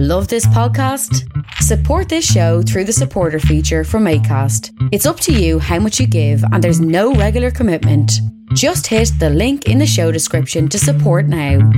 Love this podcast? Support this show through the supporter feature from ACAST. It's up to you how much you give, and there's no regular commitment. Just hit the link in the show description to support now.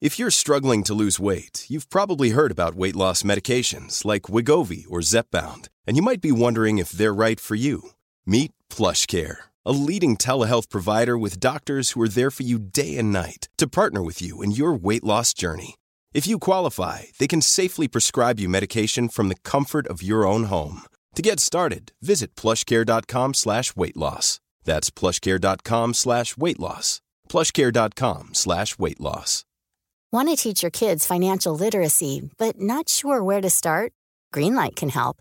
If you're struggling to lose weight, you've probably heard about weight loss medications like Wegovy or Zepbound, and you might be wondering if they're right for you. Meet PlushCare, a leading telehealth provider with doctors who are there for you day and night to partner with you in your weight loss journey. If you qualify, they can safely prescribe you medication from the comfort of your own home. To get started, visit plushcare.com slash weight loss. That's plushcare.com slash weight loss. plushcare.com slash weight loss. Want to teach your kids financial literacy, but not sure where to start? Greenlight can help.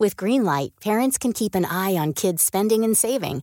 With Greenlight, parents can keep an eye on kids' spending and saving,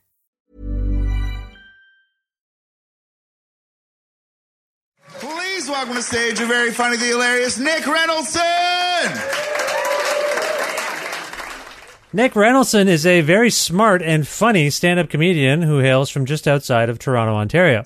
Please welcome to stage a very funny, the hilarious Nick Reynoldson! Nick Reynoldson is a very smart and funny stand up comedian who hails from just outside of Toronto, Ontario.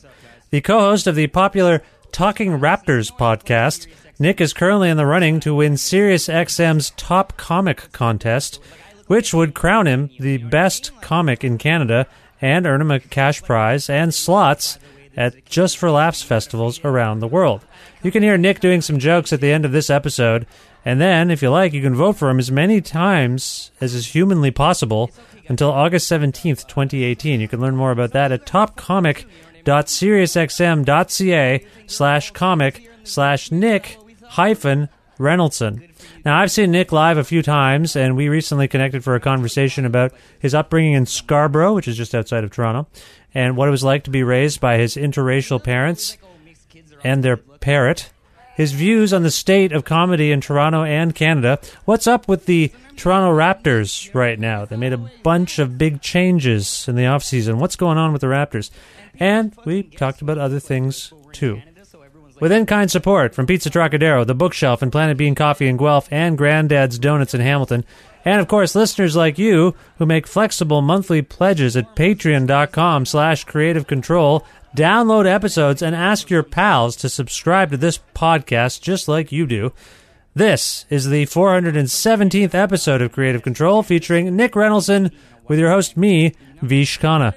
The co host of the popular Talking Raptors podcast, Nick is currently in the running to win SiriusXM's Top Comic contest, which would crown him the best comic in Canada and earn him a cash prize and slots at Just for Laughs festivals around the world. You can hear Nick doing some jokes at the end of this episode, and then, if you like, you can vote for him as many times as is humanly possible until August 17th, 2018. You can learn more about that at topcomic.siriusxm.ca slash comic slash Nick hyphen Reynoldson. Now, I've seen Nick live a few times, and we recently connected for a conversation about his upbringing in Scarborough, which is just outside of Toronto, and what it was like to be raised by his interracial parents and their parrot. His views on the state of comedy in Toronto and Canada. What's up with the Toronto Raptors right now? They made a bunch of big changes in the offseason. What's going on with the Raptors? And we talked about other things too. With in-kind support from Pizza Trocadero, The Bookshelf, and Planet Bean Coffee in Guelph, and Granddad's Donuts in Hamilton, and of course listeners like you who make flexible monthly pledges at patreon.com slash creative control, download episodes, and ask your pals to subscribe to this podcast just like you do. This is the 417th episode of Creative Control featuring Nick Reynoldson with your host, me, Vish Khanna.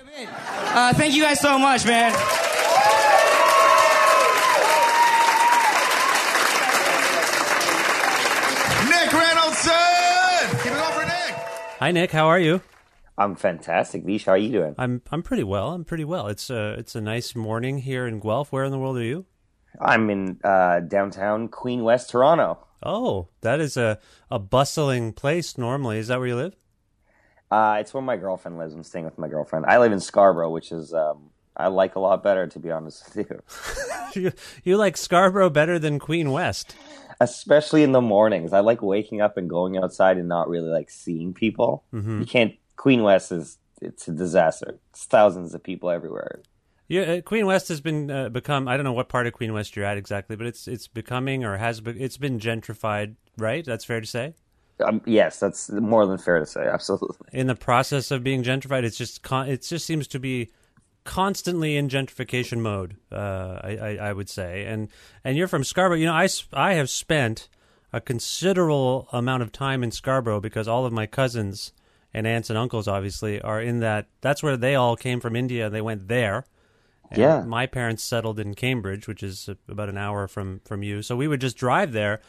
Uh, thank you guys so much, man. Nick Reynoldson! Keep it going for Nick! Hi, Nick. How are you? I'm fantastic. Vish, how are you doing? I'm I'm pretty well. I'm pretty well. It's a it's a nice morning here in Guelph. Where in the world are you? I'm in uh, downtown Queen West, Toronto. Oh, that is a a bustling place. Normally, is that where you live? Uh, it's where my girlfriend lives. I'm staying with my girlfriend. I live in Scarborough, which is um, I like a lot better, to be honest with you. you you like Scarborough better than Queen West? Especially in the mornings. I like waking up and going outside and not really like seeing people. Mm-hmm. You can't. Queen West is it's a disaster. It's thousands of people everywhere. Yeah, uh, Queen West has been uh, become. I don't know what part of Queen West you're at exactly, but it's it's becoming or has be, it's been gentrified. Right, that's fair to say. Um, yes, that's more than fair to say. Absolutely. In the process of being gentrified, it's just con- it just seems to be constantly in gentrification mode. Uh, I, I, I would say, and and you're from Scarborough. You know, I I have spent a considerable amount of time in Scarborough because all of my cousins and aunts and uncles obviously are in that. That's where they all came from India. They went there. And Yeah. My parents settled in Cambridge, which is about an hour from from you. So we would just drive there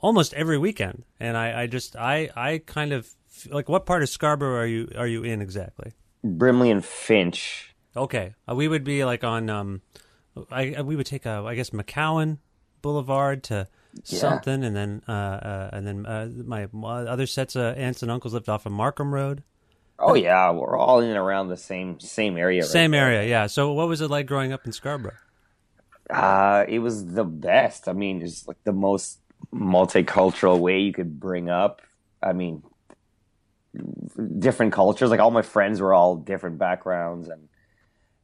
almost every weekend. And I, I just I I kind of like what part of Scarborough are you are you in exactly? Brimley and Finch. Okay, uh, we would be like on um, I uh, we would take uh, I guess McCowan Boulevard to Yeah. something, and then uh, uh and then uh, my, my other sets of aunts and uncles lived off of Markham Road. Oh yeah, we're all in and around the same same area. right Same there. area, yeah. So what was it like growing up in Scarborough? Uh, it was the best. I mean, it's like the most multicultural way you could bring up. I mean, different cultures. Like all my friends were all different backgrounds, and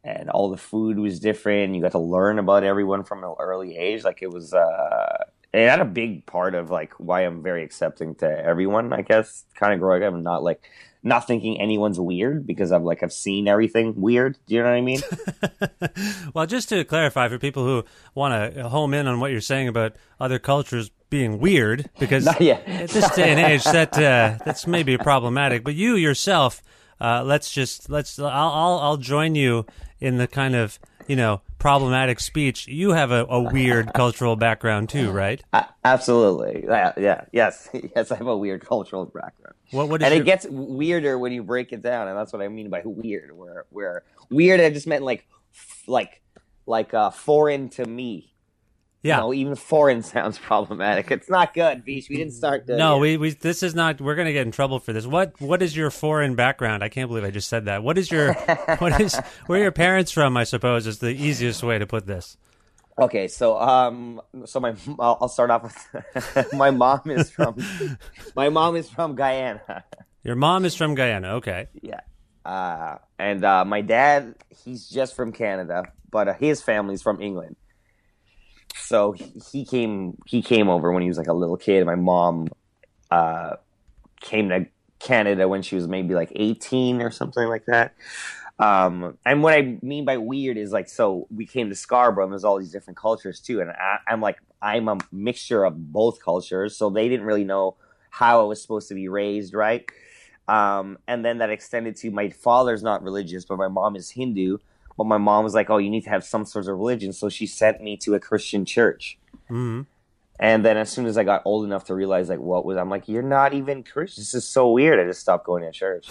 and all the food was different. You got to learn about everyone from an early age. Like it was, uh, it had a big part of like why I'm very accepting to everyone. I guess kind of growing up, I'm not like not thinking anyone's weird because I've like I've seen everything weird. Do you know what I mean? well, just to clarify for people who want to home in on what you're saying about other cultures being weird, because at this day and age, that uh, that's maybe problematic. But you yourself, uh, let's just let's I'll, I'll I'll join you in the kind of you know problematic speech. You have a, a weird cultural background too, right? A- absolutely. Yeah, yeah. Yes. Yes. I have a weird cultural background. What what is and your, it gets weirder when you break it down, and that's what I mean by weird. Where where weird, I just meant like like like uh, foreign to me. Yeah. You know, even foreign sounds problematic. It's not good, Vish. We didn't start good. No, yet. we, we this is not. We're gonna get in trouble for this. What what is your foreign background? I can't believe I just said that. What is your what is where are your parents from? I suppose is the easiest way to put this. Okay, so um, so my I'll, I'll start off with my mom is from my mom is from Guyana. Your mom is from Guyana. Okay. Yeah. Uh, and uh, my dad, he's just from Canada, but uh, his family's from England. So he, he came he came over when he was like a little kid. My mom uh, came to Canada when she was maybe like 18 or something like that. Um, and what I mean by weird is like, so we came to Scarborough and there's all these different cultures too. And I, I'm like, I'm a mixture of both cultures. So they didn't really know how I was supposed to be raised, right? Um, and then that extended to my father's not religious, but my mom is Hindu. But my mom was like, "Oh, you need to have some sort of religion," so she sent me to a Christian church. hmm And then as soon as I got old enough to realize like what was, I'm like, "You're not even Christian. This is so weird." I just stopped going to church.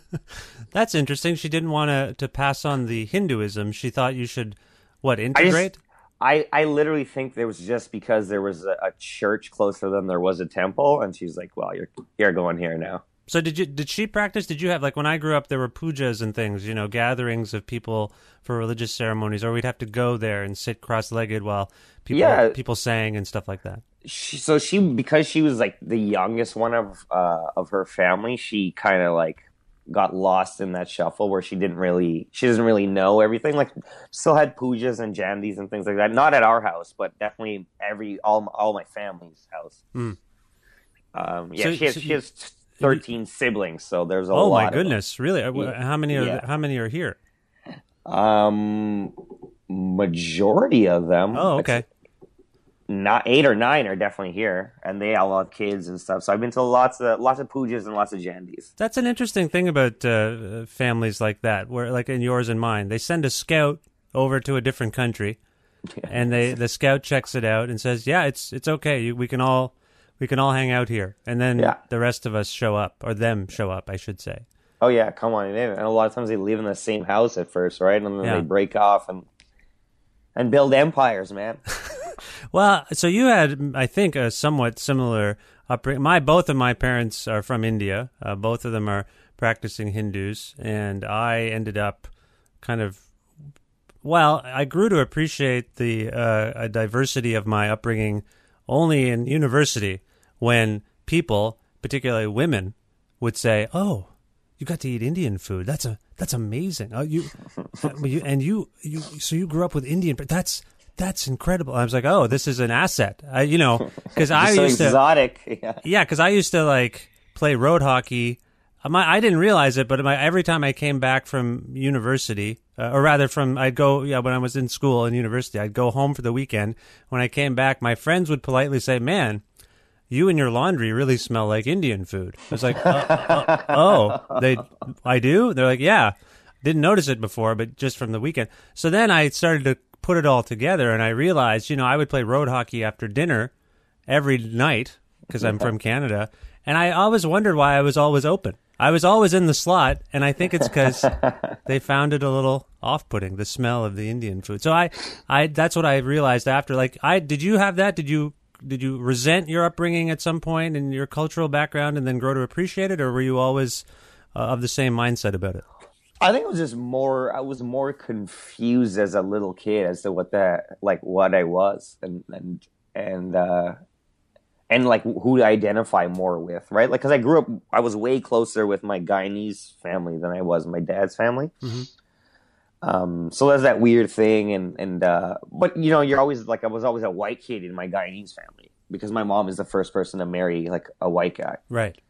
That's interesting. She didn't want to to pass on the Hinduism. She thought you should what integrate. I, I literally think there was just because there was a, a church closer than there was a temple, and she's like, "Well, you're you're going here now." So did you did she practice? Did you have like when I grew up there were pujas and things, you know, gatherings of people for religious ceremonies, or we'd have to go there and sit cross legged while people Yeah. people sang and stuff like that. she, so she because she was like the youngest one of uh, of her family, she kind of like got lost in that shuffle where she didn't really she doesn't really know everything. Like still had pujas and jhandis and things like that. Not at our house, but definitely every all all my family's house. Mm. Um, yeah, So- she has so she has thirteen siblings, so there's a Oh lot. my of them. Oh, my goodness, really? Uh, Yeah. How many are Yeah. how many are here? Um, majority of them. Oh, okay. not eight or nine are definitely here, and they all have kids and stuff. So I've been to lots of lots of pujas and lots of jhandis. That's an interesting thing about uh, families like that, where like in yours and mine, they send a scout over to a different country, and they the scout checks it out and says, "Yeah, it's it's okay. We can all we can all hang out here." And then Yeah. the rest of us show up, or them show up, I should say. Oh yeah, come on in. And a lot of times they live in the same house at first, right? And then Yeah. they break off and and build empires, man. Well, so you had, I think, a somewhat similar upbringing. My both of my parents are from India. Uh, both of them are practicing Hindus, and I ended up kind of. Well, I grew to appreciate the uh, diversity of my upbringing only in university when people, particularly women, would say, "Oh, you got to eat Indian food. That's a that's amazing. Oh, you, you and you you so you grew up with Indian, but that's that's incredible. I was like, oh, this is an asset. I, you know, because I so used to exotic. Yeah. yeah, because I used to like play road hockey. My, I didn't realize it, but my, every time I came back from university, uh, or rather from, I'd go, yeah, when I was in school and university, I'd go home for the weekend. When I came back, my friends would politely say, man, you and your laundry really smell like Indian food. I was like, uh, uh, oh, they, I do? They're like, yeah. Didn't notice it before, but just from the weekend. So then I started to put it all together and I realized, you know, I would play road hockey after dinner every night because I'm from Canada. And I always wondered why I was always open. I was always in the slot, and I think it's because they found it a little off-putting, the smell of the Indian food. So I, I that's what I realized after. Like, I did you have that? Did you did you resent your upbringing at some point in your cultural background, and then grow to appreciate it, or were you always uh, of the same mindset about it? I think it was just more. I was more confused as a little kid as to what that like what I was, and and and uh, and like who to identify more with, right? Like, because I grew up, I was way closer with my Guyanese family than I was my dad's family. Um, so there's that weird thing, and and uh, but you know, you're always like I was always a white kid in my Guyanese family because my mom is the first person to marry like a white guy. Right.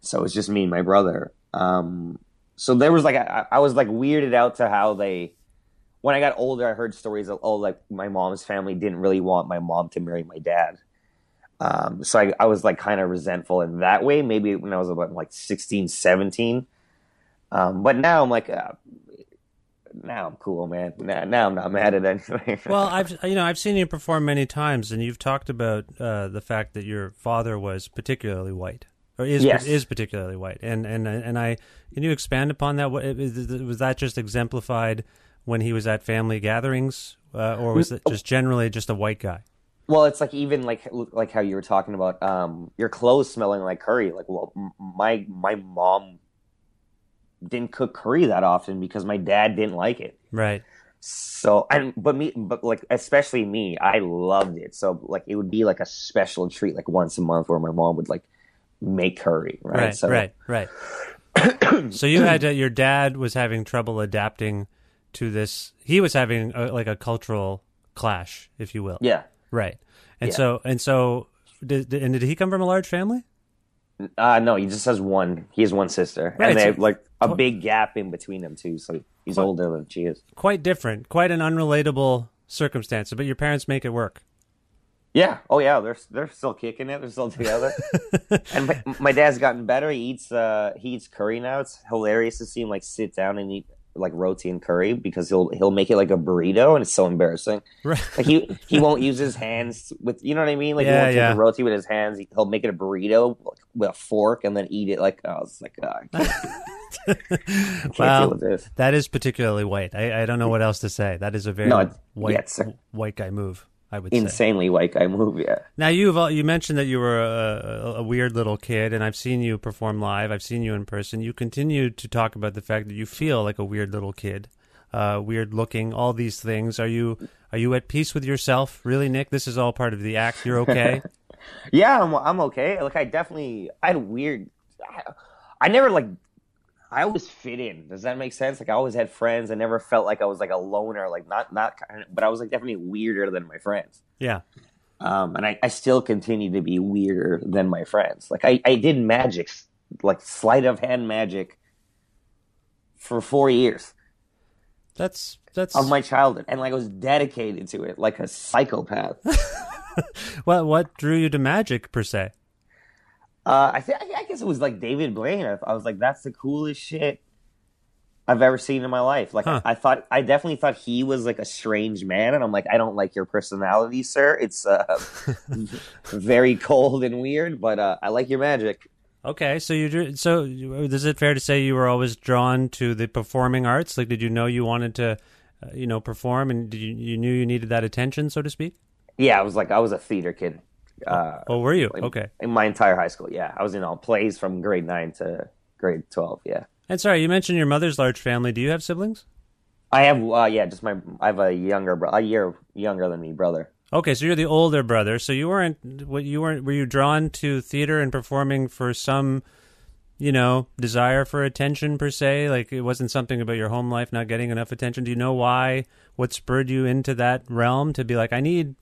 So it's just me and my brother. Um, so there was like I, I was like weirded out to how they. When I got older, I heard stories of oh, like my mom's family didn't really want my mom to marry my dad. Um, so I, I was like kind of resentful in that way. Maybe when I was about like 16, 17. Um, but now I'm like, uh, now I'm cool, man. Now, now I'm not mad at anything. Well, I've you know I've seen you perform many times, and you've talked about uh, the fact that your father was particularly white, or is Yes. is particularly white, and and and I can you expand upon that? What was that just exemplified when he was at family gatherings, uh, or was it just generally just a white guy? Well, it's like even like like how you were talking about um, your clothes smelling like curry. Like, well, m- my my mom didn't cook curry that often because my dad didn't like it. Right. So, and but me, but like especially me, I loved it. So, like, it would be like a special treat, like once a month, where my mom would like make curry, right? Right. so, Right. Right. so you had uh, your dad was having trouble adapting to this. He was having a, like a cultural clash, if you will. Yeah. Right. And Yeah. so and so did, did- and did he come from a large family? Uh no, he just has one. He has one sister, Right, and they have like a big gap in between them too. So he's older than she is. Quite different, quite an unrelatable circumstance, but your parents make it work. Yeah. Oh yeah. They're they're still kicking it. They're still together. and my, my dad's gotten better. He eats uh he eats curry now. It's hilarious to see him like sit down and eat like roti and curry because he'll he'll make it like a burrito and it's so embarrassing. Right. Like he he won't use his hands with you know what I mean. Like Yeah, he won't yeah. take the roti with his hands. He'll make it a burrito with a fork and then eat it like oh, it's like oh, I can't, I can't deal Wow, with this. that is particularly white. I, I don't know what else to say. That is a very No, white yeah, white guy move. I would say. Insanely white guy move. Yeah. Now you've you mentioned that you were a, a, a weird little kid, and I've seen you perform live. I've seen you in person. You continue to talk about the fact that you feel like a weird little kid, uh, weird looking, all these things. Are you are you at peace with yourself, really, Nick? This is all part of the act. You're okay. Yeah, I'm, I'm okay. Like I definitely, I had weird. I, I never like. I always fit in. Does that make sense? Like I always had friends. I never felt like I was like a loner. Like not not, kind of, but I was like definitely weirder than my friends. yeah. Um, and I, I still continue to be weirder than my friends. Like I, I did magic, like sleight of hand magic, for four years That's that's of my childhood, and like I was dedicated to it, like a psychopath. what what drew you to magic per se. Uh, I think I guess it was like David Blaine. I, I was like, that's the coolest shit I've ever seen in my life. Like, Huh. I, thought, I definitely thought he was like a strange man, and I'm like, I don't like your personality, sir. It's uh, very cold and weird, but uh, I like your magic. Okay, so you so is it fair to say you were always drawn to the performing arts? Like, did you know you wanted to, uh, you know, perform, and did you you knew you needed that attention, so to speak? Yeah, I was like, I was a theater kid. Uh, Oh, were you? Okay. In my entire high school, yeah, I was in all plays from grade nine to grade twelve. Yeah, And sorry, you mentioned your mother's large family. Do you have siblings? I have, uh, yeah, just my, I have a younger, bro- a year younger than me brother. Okay, so you're the older brother. So you weren't what you weren't were you drawn to theater and performing for some, you know, desire for attention per se? Like it wasn't something about your home life not getting enough attention. Do you know why? What spurred you into that realm to be like, I need,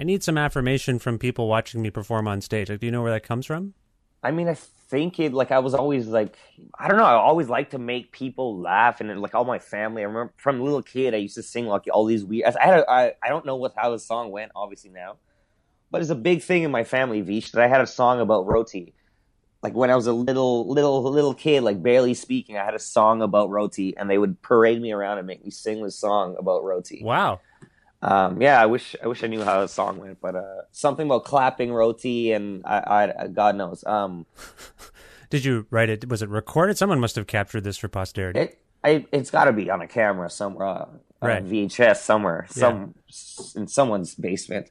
I need some affirmation from people watching me perform on stage. Like, do you know where that comes from? I mean, I think it like I was always like I don't know. I always like to make people laugh, and like all my family. I remember from a little kid, I used to sing like all these weird. I had a, I, I don't know what how the song went, obviously now, but it's a big thing in my family, Vish, that I had a song about roti. Like when I was a little little little kid, like barely speaking, I had a song about roti, and they would parade me around and make me sing the song about roti. Wow. Um, yeah, I wish I wish I knew how the song went, but uh, something about clapping roti and I, I God knows. Um, Did you write it? Was it recorded? Someone must have captured this for posterity. It I, it's got to be on a camera somewhere, uh, Right. on VHS somewhere, some in someone's basement.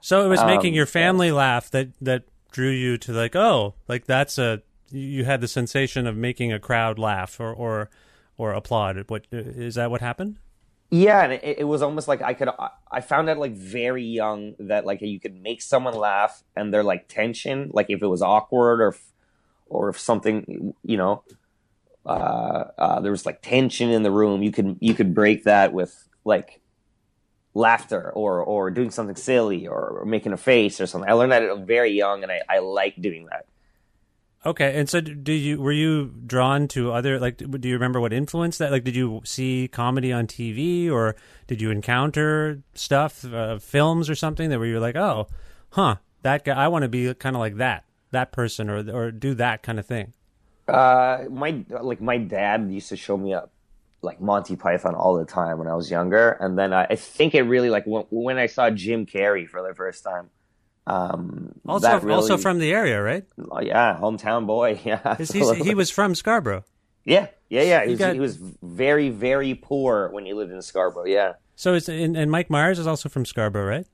So it was making Um, your family laugh that that drew you to like, oh, like that's a you- you had the sensation of making a crowd laugh or or or applaud. What is that? What happened? Yeah, and it, it was almost like I could. I- found out like very young that like you could make someone laugh and their like tension, like if it was awkward or if, or if something, you know, uh, uh, there was like tension in the room, you could you could break that with like laughter or or doing something silly or, or making a face or something. I learned that at very young, and I I like doing that. Okay, and so do you were you drawn to other like do you remember what influenced that? Like, did you see comedy on TV or did you encounter stuff, uh, films or something that where you were like, oh, huh, that guy, I want to be kind of like that, that person, or or do that kind of thing. Uh, my like my dad used to show me up like Monty Python all the time when I was younger, and then I, I think it really like when, when I saw Jim Carrey for the first time. Um, Also, really- also from the area, right? oh, yeah, hometown boy, yeah, he was from Scarborough. yeah, yeah, yeah. He was, got- he was very, very poor when he lived in Scarborough. Yeah, So it's and, and Mike Myers is also from Scarborough, right?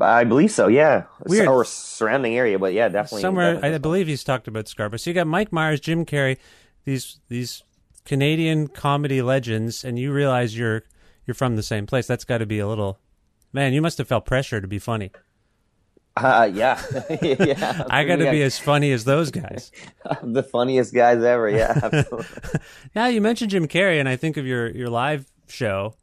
I believe so. Yeah, Weird. or surrounding area, but yeah, definitely Somewhere, definitely. I believe he's talked about Scarborough. So you got Mike Myers, Jim Carrey, these these Canadian comedy legends, and you realize you're you're from the same place. That's got to be a little man. You must have felt pressure to be funny. Uh, yeah, yeah. I got to be as funny as those guys. the funniest guys ever. Yeah, absolutely. now you mentioned Jim Carrey, and I think of your your live show.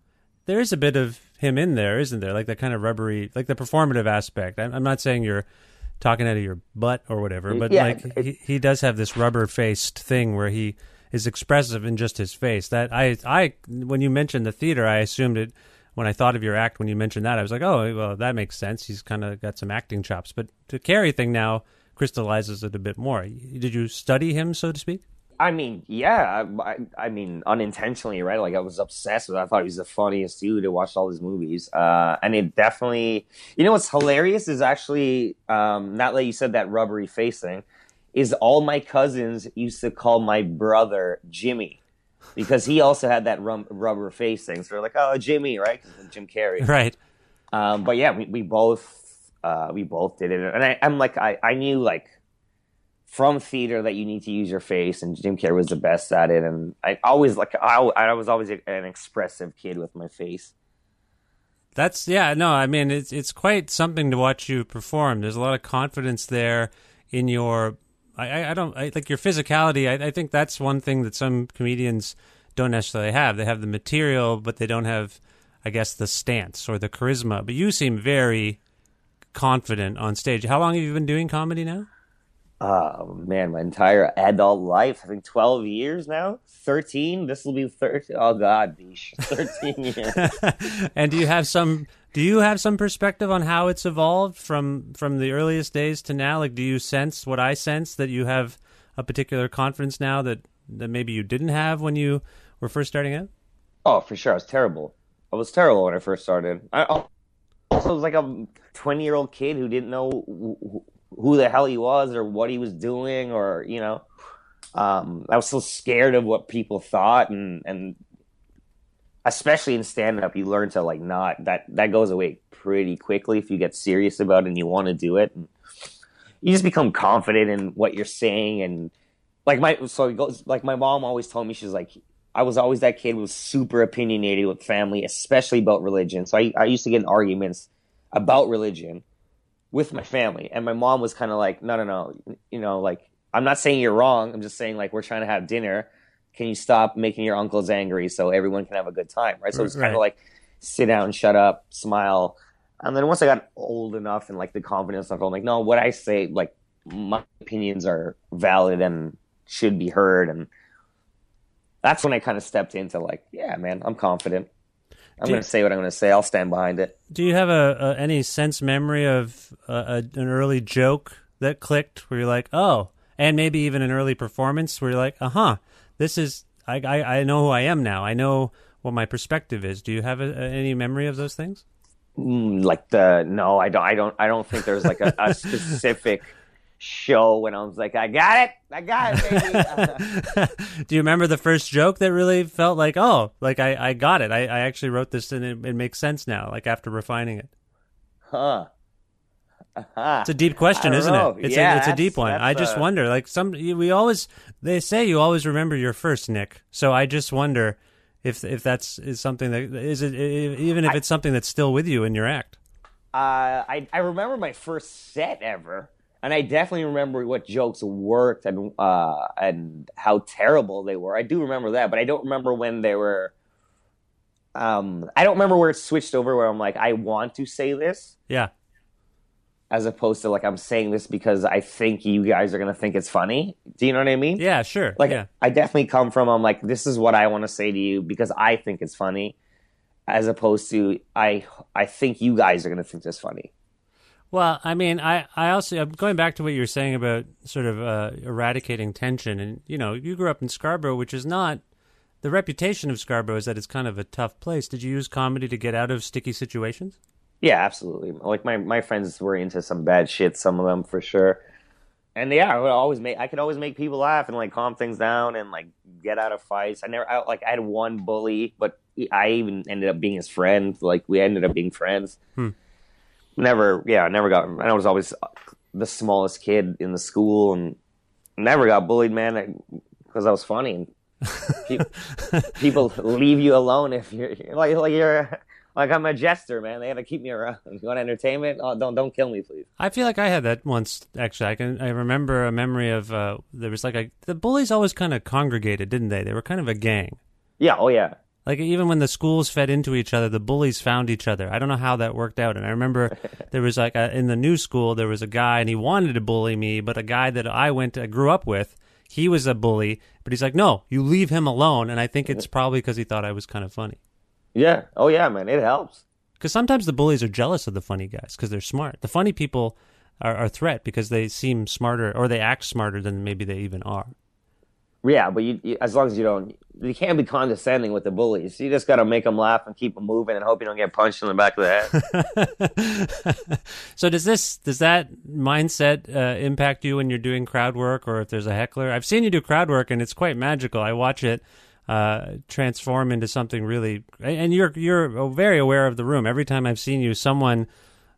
There is a bit of him in there, isn't there? Like that kind of rubbery, like the performative aspect. I'm, I'm not saying you're talking out of your butt or whatever, but Yeah, like he, he does have this rubber faced thing where he is expressive in just his face. That I I when you mentioned the theater, I assumed it. When I thought of your act, when you mentioned that, I was like, "Oh, well, that makes sense. He's kind of got some acting chops." But the Carrey thing now crystallizes it a bit more. Did you study him, so to speak? I mean, yeah. I, I, I mean, unintentionally, right? Like I was obsessed with. It. I thought he was the funniest dude. I watched all his movies, uh, and it definitely. You know what's hilarious is actually um, not that you said that rubbery face thing. Is all my cousins used to call my brother Jimmy because he also had that rum, rubber face thing. So they're like, "Oh, Jimmy," right? Jim Carrey. Right. Um, but yeah, we, we both uh, we both did it, and I, I'm like I, I knew like from theater that you need to use your face, and Jim Carrey was the best at it, and I always like I, I was always an expressive kid with my face. That's yeah, no, I mean it's it's quite something to watch you perform. There's a lot of confidence there in your I, I, don't I, like your physicality. I, I think that's one thing that some comedians don't necessarily have. They have the material, but they don't have, I guess, the stance or the charisma. But you seem very confident on stage. How long have you been doing comedy now? Oh man, my entire adult life. I think twelve years now. Thirteen. This will be thirteen. Oh God. Thirteen years. and do you have some do you have some perspective on how it's evolved from from the earliest days to now like do you sense what i sense that you have a particular confidence now that that maybe you didn't have when you were first starting out Oh, for sure. I was terrible. I was terrible when I first started. I also was like a 20 year old kid who didn't know wh- who the hell he was or what he was doing or, you know, um, I was so scared of what people thought and, and especially in stand up, you learn to like not that, that goes away pretty quickly if you get serious about it and you want to do it. And you just become confident in what you're saying and like my so goes like my mom always told me she's like I was always that kid who was super opinionated with family, especially about religion. So I, I used to get in arguments about religion with my family, and my mom was kind of like, "No, no, no, you know, like I'm not saying you're wrong. I'm just saying like we're trying to have dinner. Can you stop making your uncles angry so everyone can have a good time, right?" So it's kind of like sit down, shut up, smile. And then once I got old enough and like the confidence stuff, I'm like, no, what I say, like my opinions are valid and should be heard. And that's when I kind of stepped into like, yeah, man, I'm confident. I'm going to say what I'm going to say. I'll stand behind it. do you have a, a any sense memory of a, a, an early joke that clicked where you're like oh and maybe even an early performance where you're like uh-huh this is i i, I know who i am now i know what my perspective is do you have a, a, any memory of those things Mm, like the no, I don't. I don't. I don't think there's like a, a specific show when I was like, I got it, I got it, baby. Do you remember the first joke that really felt like, oh, like I, I got it. I, I actually wrote this and it, it makes sense now, like after refining it. huh? Uh-huh. It's a deep question, isn't know. it? It's Yeah, a it's a deep one. I just a- wonder, like some we always they say you always remember your first Nick. So I just wonder If if that's is something that is it even if it's something that's still with you in your act. Uh, I I remember my first set ever, and I definitely remember what jokes worked and uh and how terrible they were. I do remember that, but I don't remember when they were. Um, I don't remember where it switched over where I'm like, I want to say this, Yeah. As opposed to like I'm saying this because I think you guys are gonna think it's funny. Do you know what I mean? Yeah, sure. Like yeah. I definitely come from I'm like this is what I want to say to you because I think it's funny, as opposed to I I think you guys are gonna think this funny. Well, I mean, I, I also I'm going back to what you were saying about sort of uh, eradicating tension, and you know, you grew up in Scarborough, which is not the reputation of Scarborough is that it's kind of a tough place. Did you use comedy to get out of sticky situations? Yeah, absolutely. Like my my friends were into some bad shit, some of them for sure. And yeah, I would always make I could always make people laugh and like calm things down and like get out of fights. I never I, like I had one bully, but I even ended up being his friend. Like we ended up being friends. Hmm. Never, yeah, I never got. I was always the smallest kid in the school and never got bullied, man, because I was funny. And people, people leave you alone if you're like like you're like I'm a jester, man. They have to keep me around. You want entertainment? Oh, don't don't kill me, please. I feel like I had that once. Actually, I can. I remember a memory of uh, there was like a the bullies always kind of congregated, didn't they? They were kind of a gang. Yeah. Oh yeah. Like even when the schools fed into each other, the bullies found each other. I don't know how that worked out. And I remember there was like a, in the new school there was a guy and he wanted to bully me, but a guy that I went to, grew up with, he was a bully, but he's like, no, you leave him alone. And I think it's probably because he thought I was kind of funny. Yeah. Oh yeah, man. It helps. Because sometimes the bullies are jealous of the funny guys because they're smart. The funny people are, are a threat because they seem smarter or they act smarter than maybe they even are. Yeah, but you, you, as long as you don't, you can't be condescending with the bullies. You just got to make them laugh and keep them moving, and hope you don't get punched in the back of the head. so does this does that mindset uh, impact you when you're doing crowd work or if there's a heckler? I've seen you do crowd work and it's quite magical. I watch it uh, transform into something really, and you're you're very aware of the room. Every time I've seen you, someone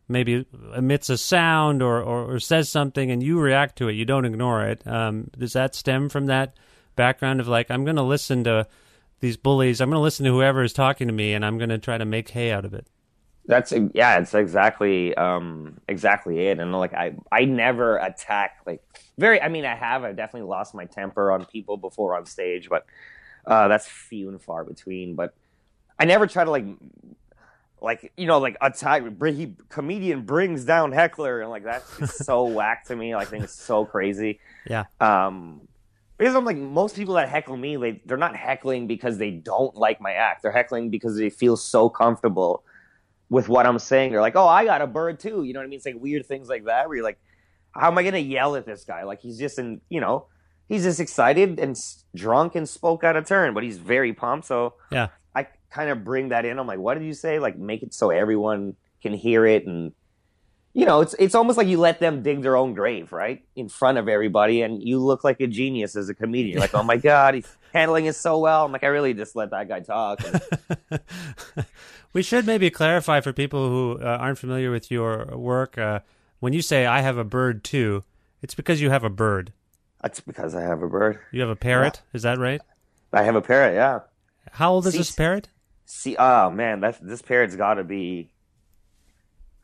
maybe emits a sound or, or, or says something and you react to it. You don't ignore it. Um, does that stem from that background of like I'm going to listen to these bullies. I'm going to listen to whoever is talking to me, and I'm going to try to make hay out of it. That's yeah, it's exactly um exactly it. And like I I never attack like very I mean I have I definitely lost my temper on people before on stage, but uh that's few and far between. But I never try to like like you know like attack he comedian brings down heckler and like that's so whack to me. Like I think it's so crazy. Yeah. Um because I'm like most people that heckle me, they they're not heckling because they don't like my act. They're heckling because they feel so comfortable with what I'm saying. They're like, "Oh, I got a bird too." You know what I mean? It's like weird things like that where you're like, "How am I gonna yell at this guy? Like he's just in, you know, he's just excited and s- drunk and spoke out of turn, but he's very pumped." So Yeah. I kind of bring that in. I'm like, "What did you say?" Like make it so everyone can hear it and you know, it's it's almost like you let them dig their own grave, right, in front of everybody, and you look like a genius as a comedian. You're like, oh my god, he's handling it so well. I'm like, I really just let that guy talk. And, We should maybe clarify for people who uh, aren't familiar with your work. Uh, when you say "I have a bird too," it's because you have a bird. That's because I have a bird. You have a parrot. Is that right? I have a parrot. Yeah. How old is See- this parrot? See, oh man, that this parrot's got to be.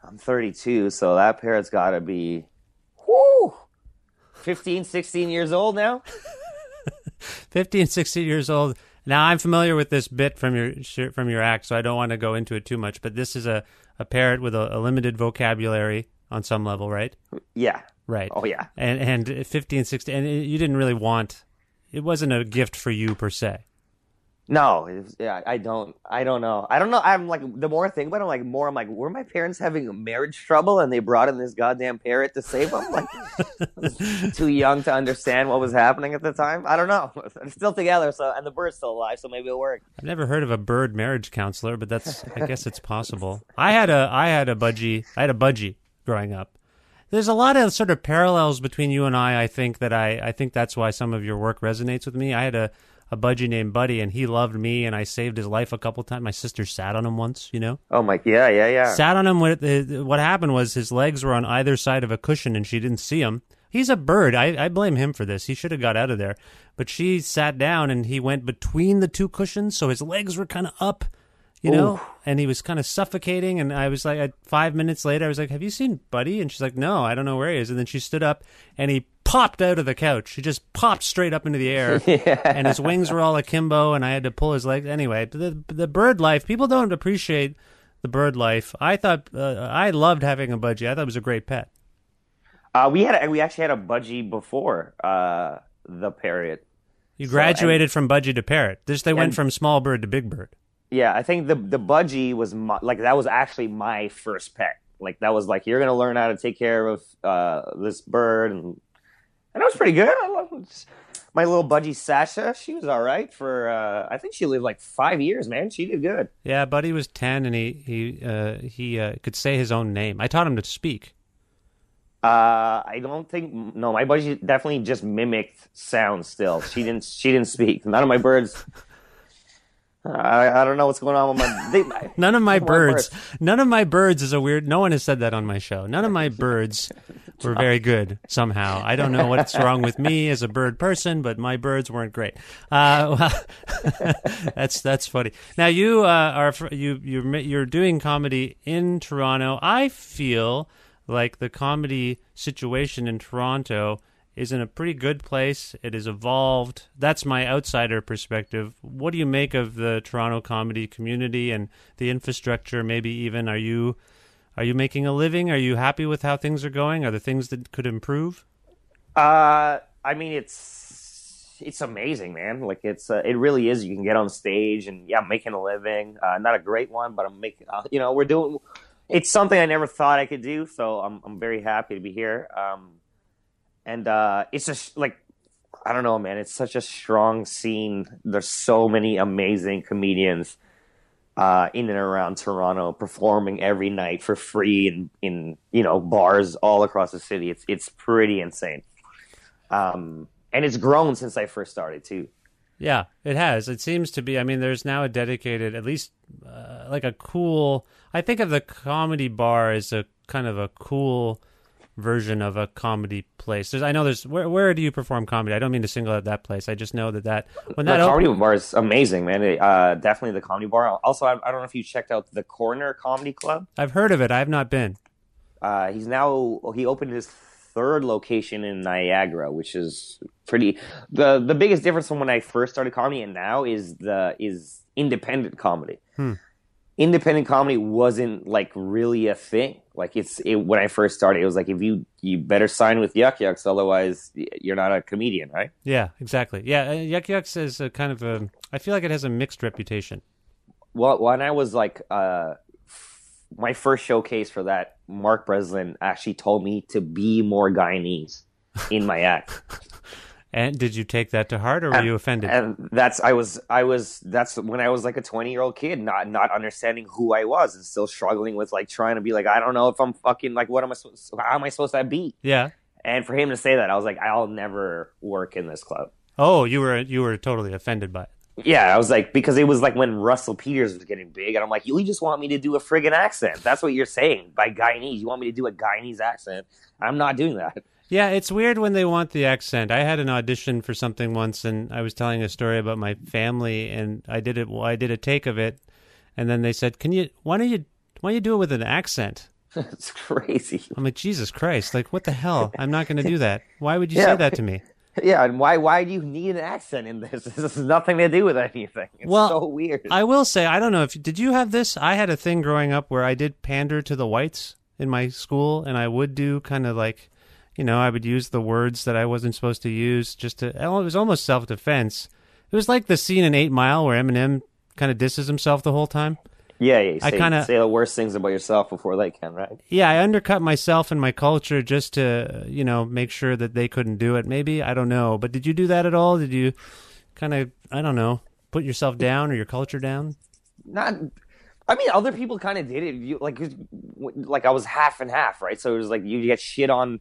I'm 32, so that parrot's got to be, whoo, 15, 16 years old now. 15, 16 years old. Now I'm familiar with this bit from your from your act, so I don't want to go into it too much. But this is a, a parrot with a, a limited vocabulary on some level, right? Yeah. Right. Oh yeah. And and 15, 16, and you didn't really want. It wasn't a gift for you per se. No, it's, yeah, I don't. I don't know. I don't know. I'm like the more I think about it, I'm like more. I'm like, were my parents having marriage trouble and they brought in this goddamn parrot to save them? Like, too young to understand what was happening at the time. I don't know. They're still together, so and the bird's still alive, so maybe it'll work. I've never heard of a bird marriage counselor, but that's I guess it's possible. I had a I had a budgie I had a budgie growing up. There's a lot of sort of parallels between you and I. I think that I I think that's why some of your work resonates with me. I had a a budgie named Buddy, and he loved me, and I saved his life a couple times. My sister sat on him once, you know. Oh my, yeah, yeah, yeah. Sat on him. With, uh, what happened was his legs were on either side of a cushion, and she didn't see him. He's a bird. I, I blame him for this. He should have got out of there. But she sat down and he went between the two cushions, so his legs were kind of up, you know, Oof. and he was kind of suffocating. And I was like, five minutes later, I was like, "Have you seen Buddy?" And she's like, "No, I don't know where he is." And then she stood up and he popped out of the couch. He just popped straight up into the air, and his wings were all akimbo, and I had to pull his legs. Anyway, the the bird life. People don't appreciate the bird life. I thought uh, I loved having a budgie. I thought it was a great pet. Uh, we had a, we actually had a budgie before uh, the parrot. You So, graduated from budgie to parrot. This they went from small bird to big bird. Yeah, I think the the budgie was my, like that was actually my first pet. Like that was like you're gonna learn how to take care of uh, this bird, and and it was pretty good. I love it. my little budgie Sasha. She was all right for. Uh, I think she lived like five years. Man, she did good. Yeah, Buddy was ten, and he he uh, he uh, could say his own name. I taught him to speak. Uh, I don't think no. My budgie definitely just mimicked sounds. Still, she didn't. She didn't speak. None of my birds. I, I don't know what's going on with my. They, None of my None of my birds. None of my birds is a weird. No one has said that on my show. None of my birds were very good somehow. I don't know what's wrong with me as a bird person, but my birds weren't great. Uh, well, that's that's funny. Now you uh, are you you're you're doing comedy in Toronto. I feel like the comedy situation in Toronto is in a pretty good place. It has evolved. That's my outsider perspective. What do you make of the Toronto comedy community and the infrastructure? Maybe even are you are you making a living? Are you happy with how things are going? Are there things that could improve? Uh, I mean, it's it's amazing, man. Like it's uh, it really is. You can get on stage and yeah, I'm making a living. Uh, not a great one, but I'm making. Uh, you know, we're doing. It's something I never thought I could do, so I'm I'm very happy to be here. Um, and uh, it's just like I don't know, man. It's such a strong scene. There's so many amazing comedians uh, in and around Toronto performing every night for free in in you know bars all across the city. It's it's pretty insane. Um, and it's grown since I first started too. Yeah, it has. It seems to be. I mean, there's now a dedicated, at least uh, like a cool. I think of the comedy bar as a kind of a cool version of a comedy place. There's, I know there's. Where, where do you perform comedy? I don't mean to single out that place. I just know that that when that the comedy opened, bar is amazing, man. It, uh, definitely the comedy bar. Also, I, I don't know if you checked out the Corner Comedy Club. I've heard of it. I have not been. Uh, he's now he opened his third location in Niagara, which is pretty. the The biggest difference from when I first started comedy and now is the is independent comedy. Hmm. Independent comedy wasn't like really a thing. Like it's it, when I first started, it was like if you you better sign with Yuk Yuk's, otherwise you're not a comedian, right? Yeah, exactly. Yeah, uh, Yuk Yuk's is a kind of a. I feel like it has a mixed reputation. Well, when I was like uh, f- my first showcase for that, Mark Breslin actually told me to be more Guyanese in my act. And did you take that to heart, or were you offended? and that's I was I was that's when I was like a 20 year old kid not not understanding who I was and still struggling with like trying to be like I don't know if I'm fucking like what am I supposed how am I supposed to be yeah. and for him to say that I was like I'll never work in this club Oh, you were you were totally offended by it. yeah I was like because it was like when Russell Peters was getting big and I'm like you just want me to do a friggin' accent that's what you're saying by Guyanese you want me to do a Guyanese accent I'm not doing that Yeah, it's weird when they want the accent. I had an audition for something once, and I was telling a story about my family, and I did it. Well, I did a take of it, and then they said, "Can you? Why don't you? Why don't you do it with an accent?" it's crazy I'm like, Jesus Christ! Like, what the hell? I'm not going to do that. Why would you Yeah. say that to me? yeah and why why do you need an accent in this this has nothing to do with anything it's Well, so weird I will say, I don't know if did you have this. I had a thing growing up where I did pander to the whites in my school, and I would do kind of like, you know, I would use the words that I wasn't supposed to use just to. It was almost self defense. It was like the scene in Eight Mile where Eminem kind of disses himself the whole time. Yeah, yeah. I kinda- say the worst things about yourself before they can, right? Yeah, I undercut myself and my culture just to, you know, make sure that they couldn't do it. Maybe I don't know, but did you do that at all? Did you kind of, I don't know, put yourself down or your culture down? Not. I mean, other people kind of did it. You like, like I was half and half, right? So it was like you get shit on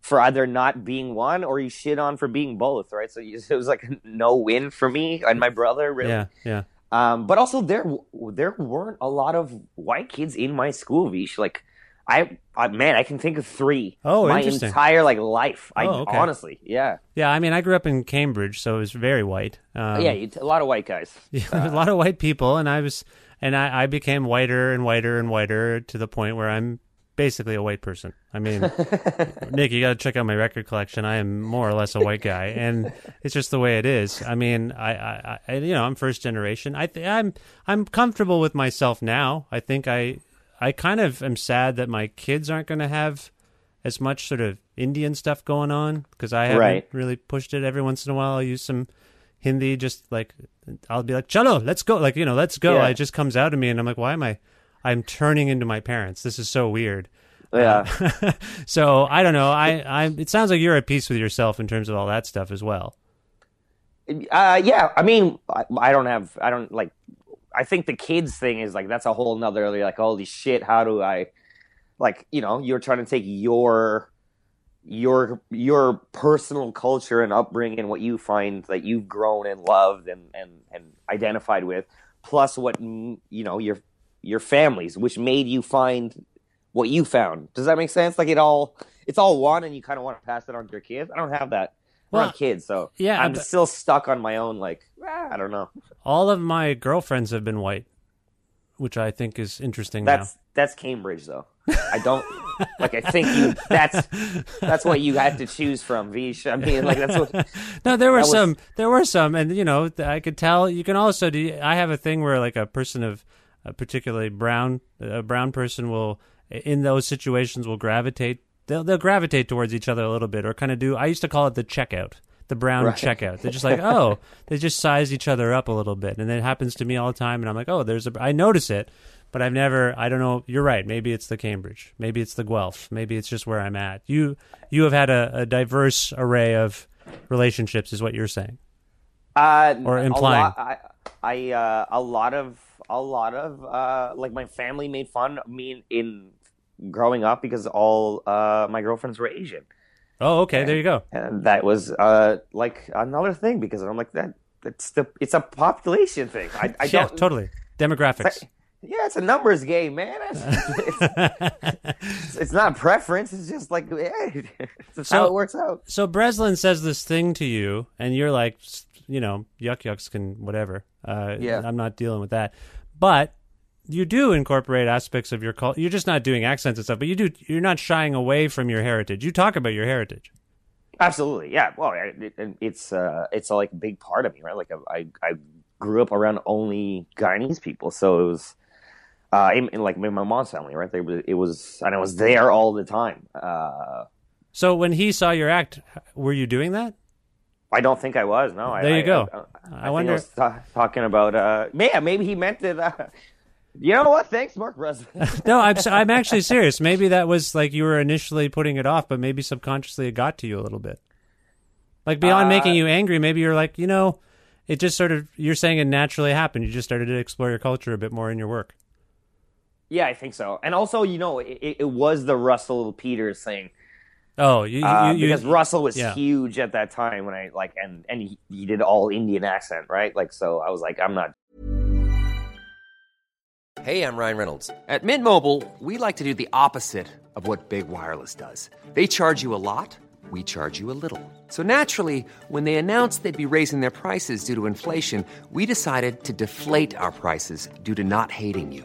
for either not being one or you shit on for being both, right? So it was like no win for me and my brother, really. Yeah, yeah. Um, but also there there weren't a lot of white kids in my school, Vish. Like I, I man, I can think of three. Oh, my entire like life. I Oh, okay. honestly, yeah, Yeah, I mean, I grew up in Cambridge, so it was very white. Um, yeah, a lot of white guys. a lot of white people, and I was, and I, I became whiter and whiter and whiter to the point where I'm basically a white person. I mean, Nick, you got to check out my record collection. I am more or less a white guy, and it's just the way it is. I mean, I, I, I you know, I'm first generation. I, th- I'm, I'm comfortable with myself now. I think I, I kind of am sad that my kids aren't going to have as much sort of Indian stuff going on because I haven't Right. really pushed it. Every once in a while, I'll use some Hindi, just like I'll be like, "Chalo, let's go!" Like you know, let's go. Yeah. It just comes out of me, and I'm like, "Why am I? I'm turning into my parents. This is so weird." Yeah, so I don't know. I, I. It sounds like you're at peace with yourself in terms of all that stuff as well. uh, yeah. I mean, I, I don't have, I don't like. I think the kids thing is like that's a whole nother like holy shit. How do I, like you know, you're trying to take your your your personal culture and upbringing and what you find that you've grown and loved and and and identified with, plus what you know your your families, which made you find what you found. Does that make sense? Like it all, it's all one, and you kind of want to pass it on to your kids. I don't have that. Well, kids, so yeah, I'm but- still stuck on my own. Like ah, I don't know. All of my girlfriends have been white, which I think is interesting. That's that's Cambridge, though. I don't like. I think you. That's that's what you had to choose from, Vish. I mean, like that's what. No, there were That was- some. There were some, and you know, I could tell. You can also do. I have a thing where like a person of, a particularly brown, a brown person will, in those situations, will gravitate. They'll they'll gravitate towards each other a little bit, or kind of do. I used to call it the checkout. The brown Right. checkout. They're just like, oh, they just size each other up a little bit, and then it happens to me all the time. And I'm like, oh, there's a. I notice it, but I've never. I don't know. You're right. Maybe it's the Cambridge. Maybe it's the Guelph. Maybe it's just where I'm at. You you have had a, a diverse array of relationships, is what you're saying. Uh, Or implying. lot- I, I uh, a lot of a lot of uh, like my family made fun of me in, in growing up because all uh, my girlfriends were Asian, Oh, okay. There you go. and that was uh, like another thing because I'm like that. It's the it's a population thing. I, I yeah, don't totally. Demographics. Yeah, it's a numbers game, man. It's, it's, it's not preference. It's just like yeah, it's So- how it works out. so Breslin says this thing to you, and you're like, you know, Yuk Yuk's can whatever. Uh, Yeah. I'm not dealing with that. But you do incorporate aspects of your culture. You're just not doing accents and stuff, but you do. You're not shying away from your heritage. You talk about your heritage. Absolutely, yeah. Well, it, it, it's uh, it's like a big part of me, right? Like I, I grew up around only Guyanese people, so it was, uh, in, in like my mom's family, right? They, it was, and I was there all the time. Uh, So when he saw your act, were you doing that? I don't think I was. No, I- There you go. I, I, I think wonder- I was ta- talking about. Uh, yeah, maybe he meant it. Uh, you know what? Thanks, Mark Breslin. No, I'm I'm actually serious. Maybe that was like you were initially putting it off, but maybe subconsciously it got to you a little bit. Like beyond Uh, making you angry, maybe you're like, you know, it just sort of you're saying it naturally happened. You just started to explore your culture a bit more in your work. yeah, I think so. And also, you know, it- it was the Russell Peters thing. Oh, you, Uh, you, you because Russell was yeah. huge at that time when I like and and he, he did all Indian accent, right? Like so I was like, I'm not Hey, I'm Ryan Reynolds. At Mint Mobile, we like to do the opposite of what Big Wireless does. They charge you a lot, we charge you a little. So naturally, when they announced they'd be raising their prices due to inflation, we decided to deflate our prices due to not hating you.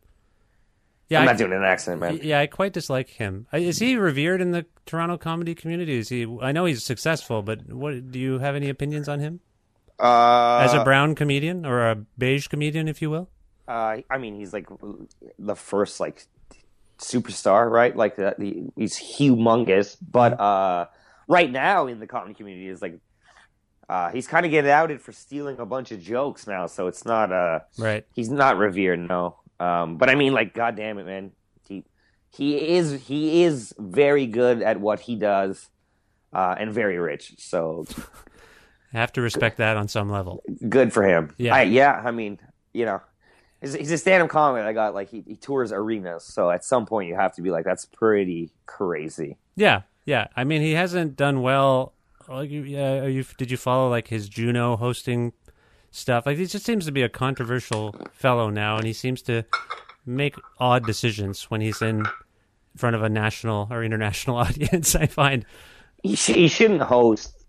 Yeah, I'm I- not doing an accent, man. Yeah, I quite dislike him. Uh, Is he revered in the Toronto comedy community? Is he? I know he's successful, but what do you have any opinions on him Uh, as a brown comedian or a beige comedian, if you will? Uh, I mean, he's like the first like superstar, right? Like the, the he's humongous, but uh, right now in the comedy community is like uh, he's kind of getting outed for stealing a bunch of jokes now, so it's not uh Right. he's not revered, no. Um, but I mean, like, god damn it, man, he he is he is very good at what he does, uh, and very rich. So I have to respect that on some level. good for him. Yeah. I, yeah. I mean, you know, he's, he's a stand-up comic. I got like he, he tours arenas, so at some point you have to be like, that's pretty crazy. Yeah, yeah. I mean, he hasn't done well. Like, you, yeah, are you did you follow like his Juno hosting stuff? Like, he just seems to be a controversial fellow now, and he seems to make odd decisions when he's in front of a national or international audience. I find. He, sh- he shouldn't host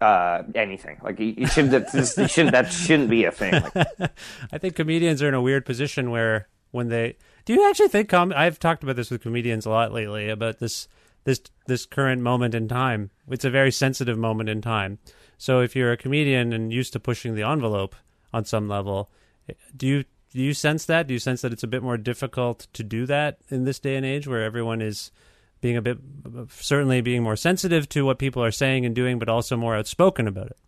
uh, anything. Like he, he shouldn't. That, this, he shouldn't. That shouldn't be a thing. Like, I think comedians are in a weird position where when they do you actually think com- I've talked about this with comedians a lot lately about this this this current moment in time. It's a very sensitive moment in time. So if you're a comedian and used to pushing the envelope on some level, do you do you sense that? Do you sense that it's a bit more difficult to do that in this day and age where everyone is being a bit certainly being more sensitive to what people are saying and doing but also more outspoken about it?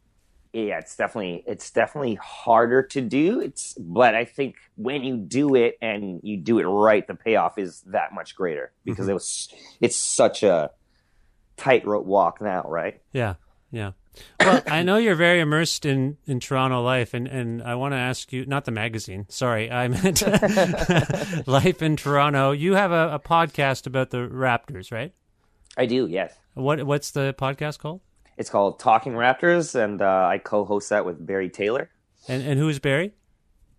yeah, it's definitely it's definitely harder to do. It's but I think when you do it and you do it right, the payoff is that much greater because mm-hmm. it was it's such a tightrope walk now, right? Yeah, yeah. Well, I know you're very immersed in, in Toronto life, and, and I want to ask you, not the magazine, sorry, I meant life in Toronto. You have a, a podcast about the Raptors, right? I do, yes. What What's the podcast called? It's called Talking Raptors, and uh, I co-host that with Barry Taylor. And and who is Barry?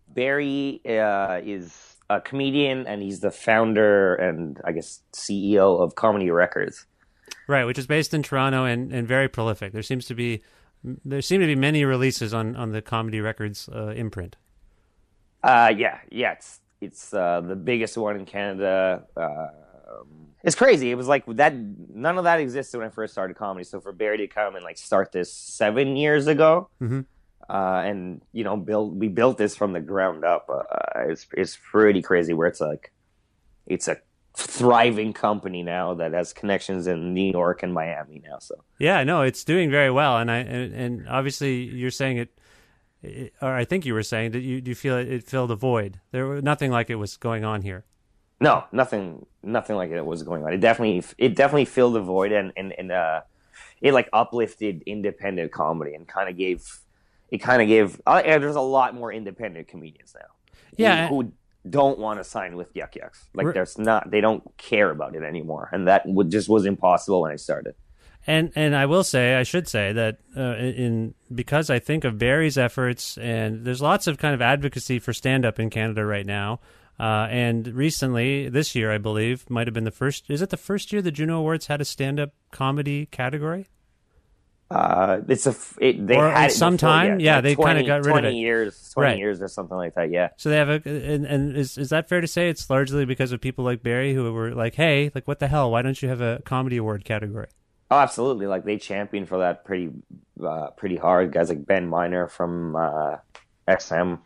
Barry uh, is a comedian, and he's the founder and I guess CEO of Comedy Records. Right, which is based in Toronto and, and very prolific. There seems to be there seem to be many releases on, on the Comedy Records uh, imprint. Uh, yeah, yeah, it's it's uh, the biggest one in Canada. Uh, it's crazy. It was like that. None of that existed when I first started comedy. So for Barry to come and like start this seven years ago, Mhm. uh, and you know, build we built this from the ground up. Uh, it's it's pretty crazy. Where it's like, it's a thriving company now that has connections in New York and Miami now. So Yeah, no, it's doing very well, and I and, and obviously you're saying it, it, or I think you were saying that you do you feel it, it filled a void. There was nothing like it was going on here. No, nothing, nothing like it was going on. It definitely, it definitely filled the void, and and and uh, it like uplifted independent comedy and kind of gave, it kind of gave. Uh, there's a lot more independent comedians now. Yeah, who, who don't want to sign with Yuk Yuk's. Like Re- there's not, they don't care about it anymore, and that would just was impossible when I started. And and I will say, I should say that uh, in because I think of Barry's efforts, and there's lots of kind of advocacy for stand up in Canada right now. Uh, and recently, this year, I believe, might have been the first. Is it the first year the Juno Awards had a stand up comedy category? Uh, it's a it, they Or had it sometime? Yeah, like they kinda got rid of 20 it. years, twenty Right. years or something like that. Yeah. So they have a, and, and is is that fair to say? It's largely because of people like Barry who were like, "Hey, like what the hell? Why don't you have a comedy award category?" Oh, absolutely! Like they championed for that pretty, uh, pretty hard. Guys like Ben Miner from uh, XM,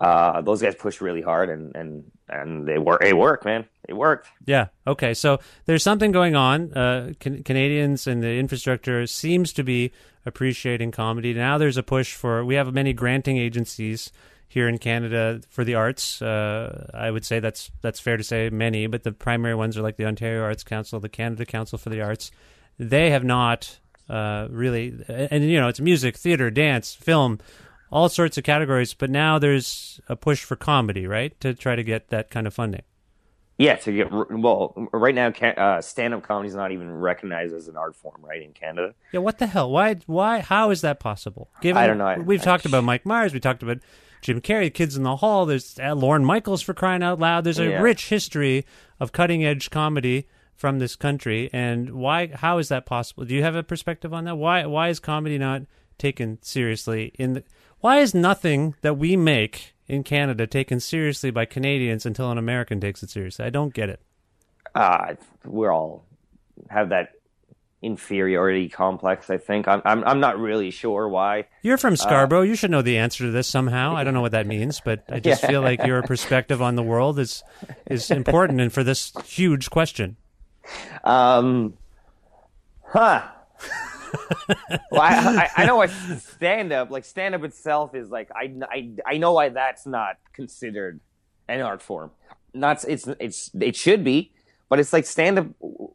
uh, those guys pushed really hard, and and and they work. It work man. It worked. Yeah. Okay. So there's something going on. Uh, can, Canadians and the infrastructure seems to be appreciating comedy. Now there's a push for. We have many granting agencies here in Canada for the arts. Uh, I would say that's that's fair to say many, but the primary ones are like the Ontario Arts Council, the Canada Council for the Arts. They have not uh, really, and you know, it's music, theater, dance, film, all sorts of categories. But now there's a push for comedy, right, to try to get that kind of funding. Yeah. To get well, right now, uh, stand-up comedy is not even recognized as an art form, right in Canada. Yeah, what the hell? Why? Why? How is that possible? Given I don't know. I- we've I- talked about Mike Myers. We talked about Jim Carrey, Kids in the Hall. There's uh, Lorne Michaels for crying out loud. There's a Yeah. rich history of cutting edge comedy from this country. And why? How is that possible? Do you have a perspective on that? Why? Why is comedy not taken seriously? In the why is nothing that we make in Canada taken seriously by Canadians until an American takes it seriously? I don't get it. Uh, we're all have that inferiority complex. I think I'm I'm I'm not really sure why. You're from Scarborough. you should know the answer to this somehow. I don't know what that means, but I just Yeah. feel like your perspective on the world is is important and for this huge question. Um, huh. Well, I, I, I know what stand up like stand up itself is like I, I, I know why that's not considered an art form. Not it's it's it should be, but it's like stand up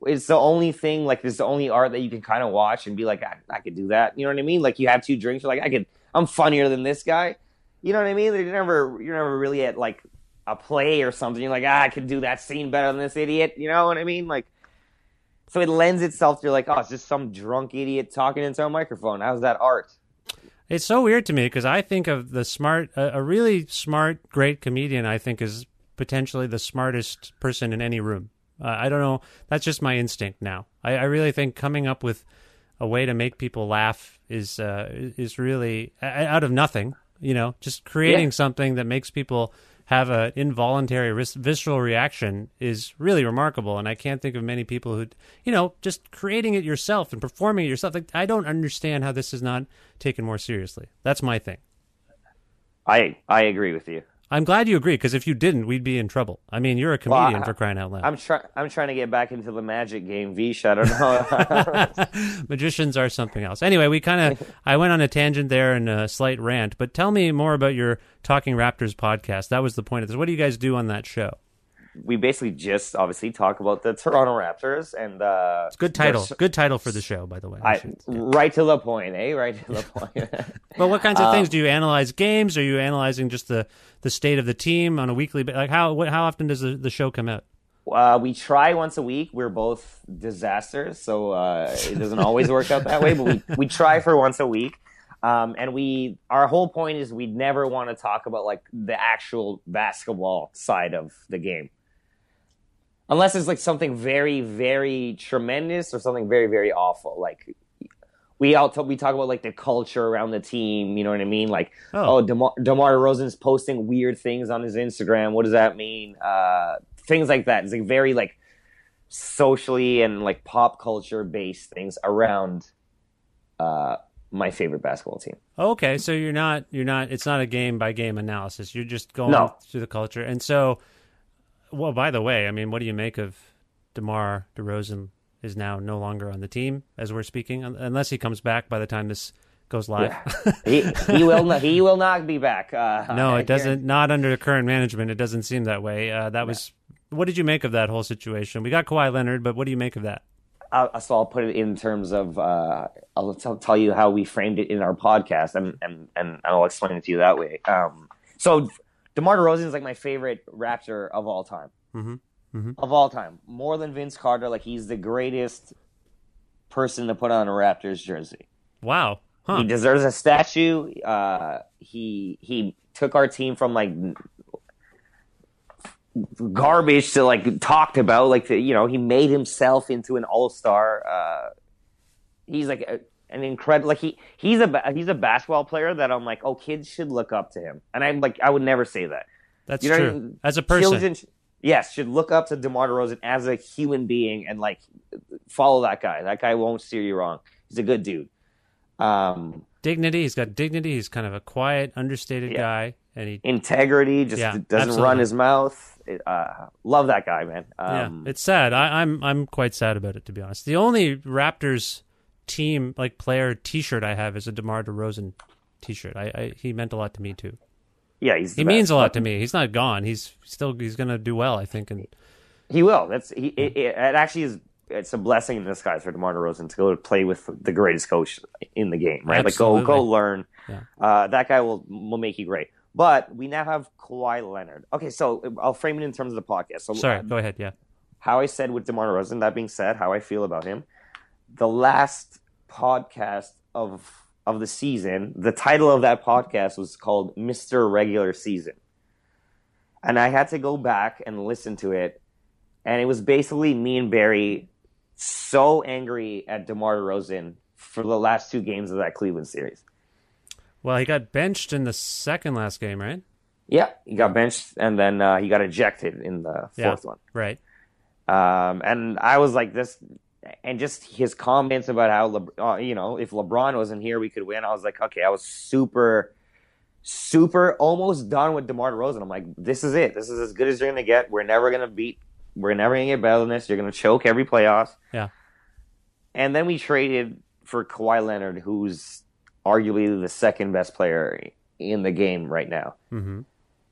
is the only thing like it's the only art that you can kind of watch and be like I, I could do that. You know what I mean? Like you have two drinks, you're like I could I'm funnier than this guy. You know what I mean? You're never you're never really at like a play or something. You're like ah, I could do that scene better than this idiot. You know what I mean? Like so it lends itself to like, oh, it's just some drunk idiot talking into a microphone. How's that art? It's so weird to me because I think of the smart, a, a really smart, great comedian. I think is potentially the smartest person in any room. Uh, I don't know. That's just my instinct now. I, I really think coming up with a way to make people laugh is uh, is really uh, out of nothing. You know, just creating Yeah. something that makes people have an involuntary vis- visceral reaction is really remarkable. And I can't think of many people who, you know, just creating it yourself and performing it yourself. Like, I don't understand how this is not taken more seriously. That's my thing. I I agree with you. I'm glad you agree because if you didn't, we'd be in trouble. I mean, you're a Well, comedian I- for crying out loud. I'm trying I'm trying to get back into the magic game, Vish. I don't know. Magicians are something else. Anyway, we kind of I went on a tangent there and a slight rant, but tell me more about your Talking Raptors podcast. That was the point of this. What do you guys do on that show? We basically just obviously talk about the Toronto Raptors and uh It's good title. there's- Good title for the show, by the way. I I, should- right to the point, eh? Right to the point. But what kinds of Uh, things do you analyze? Games? Are you analyzing just the, the state of the team on a weekly? Like how what, how often does the, the show come out? Uh, we try once a week. We're both disasters, so uh, it doesn't always work out that way. But we, we try for once a week, um, and we our whole point is we never want to talk about like the actual basketball side of the game, unless it's like something very very tremendous or something very very awful. Like we all we talk about like the culture around the team. You know what I mean? Like Oh. oh, Demar, DeMar DeRozan's posting weird things on his Instagram. What does that mean? Uh, things like that. It's like very like socially and like pop culture based things around uh, my favorite basketball team. Okay, so you're not you're not it's not a game by game analysis. You're just going No. through the culture. And so well, by the way, I mean, what do you make of DeMar DeRozan is now no longer on the team as we're speaking unless he comes back by the time this goes live. he he will not he will not be back. Uh, no, it doesn't not under current management. It doesn't seem that way. Uh, that was what did you make of that whole situation? We got Kawhi Leonard, but what do you make of that? I'll, so I'll put it in terms of uh, I'll tell, tell you how we framed it in our podcast, and and and I'll explain it to you that way. Um, so DeMar DeRozan is like my favorite Raptor of all time, Mhm. of all time, more than Vince Carter. Like he's the greatest person to put on a Raptors jersey. Wow. Huh. He deserves a statue. Uh, he he took our team from like garbage to like talked about like the, you know he made himself into an all-star uh he's like a, an incredible like he he's a he's a basketball player that i'm like oh kids should look up to him and i'm like i would never say that That's You know what I true. mean? As a person. children yes should look up to demar DeRozan as a human being and like follow that guy that guy won't steer you wrong he's a good dude um dignity. He's got dignity. He's kind of a quiet, understated guy, and he integrity just Yeah, doesn't absolutely. run his mouth uh love that guy man um yeah, it's sad. I, I'm I'm quite sad about it to be honest. The only Raptors team like player T-shirt I have is a DeMar DeRozan T-shirt. I, I he meant a lot to me too. yeah He means best. a lot to me. He's not gone. He's still he's gonna do well, I think. And He will. That's he. It, it, actually is. It's a blessing in disguise for DeMar DeRozan to go to play with the greatest coach in the game, right? Like go go learn. Yeah. Uh, that guy will will make you great. But we now have Kawhi Leonard. Okay, so I'll frame it in terms of the podcast. So sorry, uh, go ahead. Yeah. how I said with DeMar DeRozan. That being said, how I feel about him. The last podcast of of the season, the title of that podcast was called Mister Regular Season, and I had to go back and listen to it, and it was basically me and Barry so angry at DeMar DeRozan for the last two games of that Cleveland series. Well, he got benched in the second last game, right? Yeah, he got benched and then uh, he got ejected in the Yeah. fourth one. Right. Um, and I was like, this and just his comments about how Le- uh, you know if LeBron wasn't here we could win. I was like, okay, I was super, super almost done with DeMar DeRozan. I'm like, this is it. This is as good as you're gonna get. We're never gonna beat. We're never gonna get better than this. You're gonna choke every playoffs. Yeah. And then we traded for Kawhi Leonard, who's arguably the second best player in the game right now, Mm-hmm.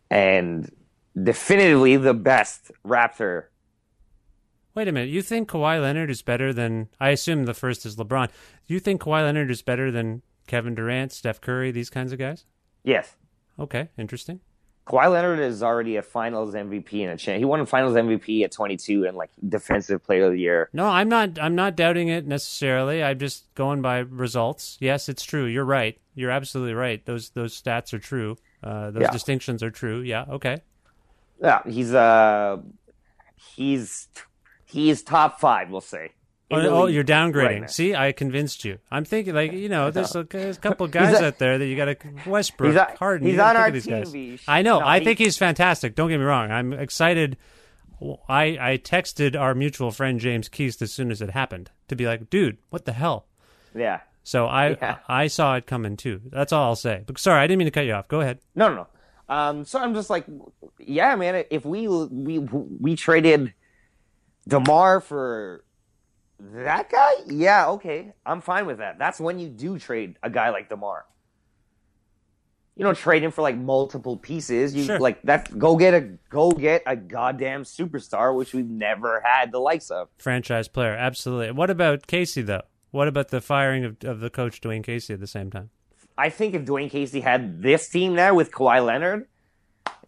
and definitively the best Raptor. Wait a minute. You think Kawhi Leonard is better than? I assume the first is LeBron. You think Kawhi Leonard is better than Kevin Durant, Steph Curry, these kinds of guys? Yes. Okay, interesting. Kawhi Leonard is already a Finals MVP and a champ. He won a Finals MVP at 22 and like Defensive Player of the Year. No, I'm not. I'm not doubting it necessarily. I'm just going by results. Yes, it's true. You're right. You're absolutely right. Those those stats are true. Uh, those Yeah. distinctions are true. Yeah. Okay. Yeah, he's uh he's he's top five, we'll say. Oh, oh, you're downgrading. right. See, I convinced you. I'm thinking like you know, there's a, there's a couple guys a- out there that you got to Westbrook, He's on- Harden. he's on our these guys. TV. I know. No, I he- think he's fantastic. Don't get me wrong. I'm excited. I I texted our mutual friend James Keast as soon as it happened to be like, dude, what the hell? Yeah. So I Yeah. I saw it coming too. That's all I'll say. But sorry, I didn't mean to cut you off. Go ahead. No, no, no. Um, so I'm just like, yeah, man. If we we we traded Demar for that guy, yeah, okay, I'm fine with that. That's when you do trade a guy like Demar. You don't trade him for like multiple pieces. You Sure. like that. Go get a go get a goddamn superstar, which we've never had the likes of. Franchise player, absolutely. What about Casey though? What about the firing of, of the coach Dwayne Casey at the same time? I think if Dwayne Casey had this team now with Kawhi Leonard,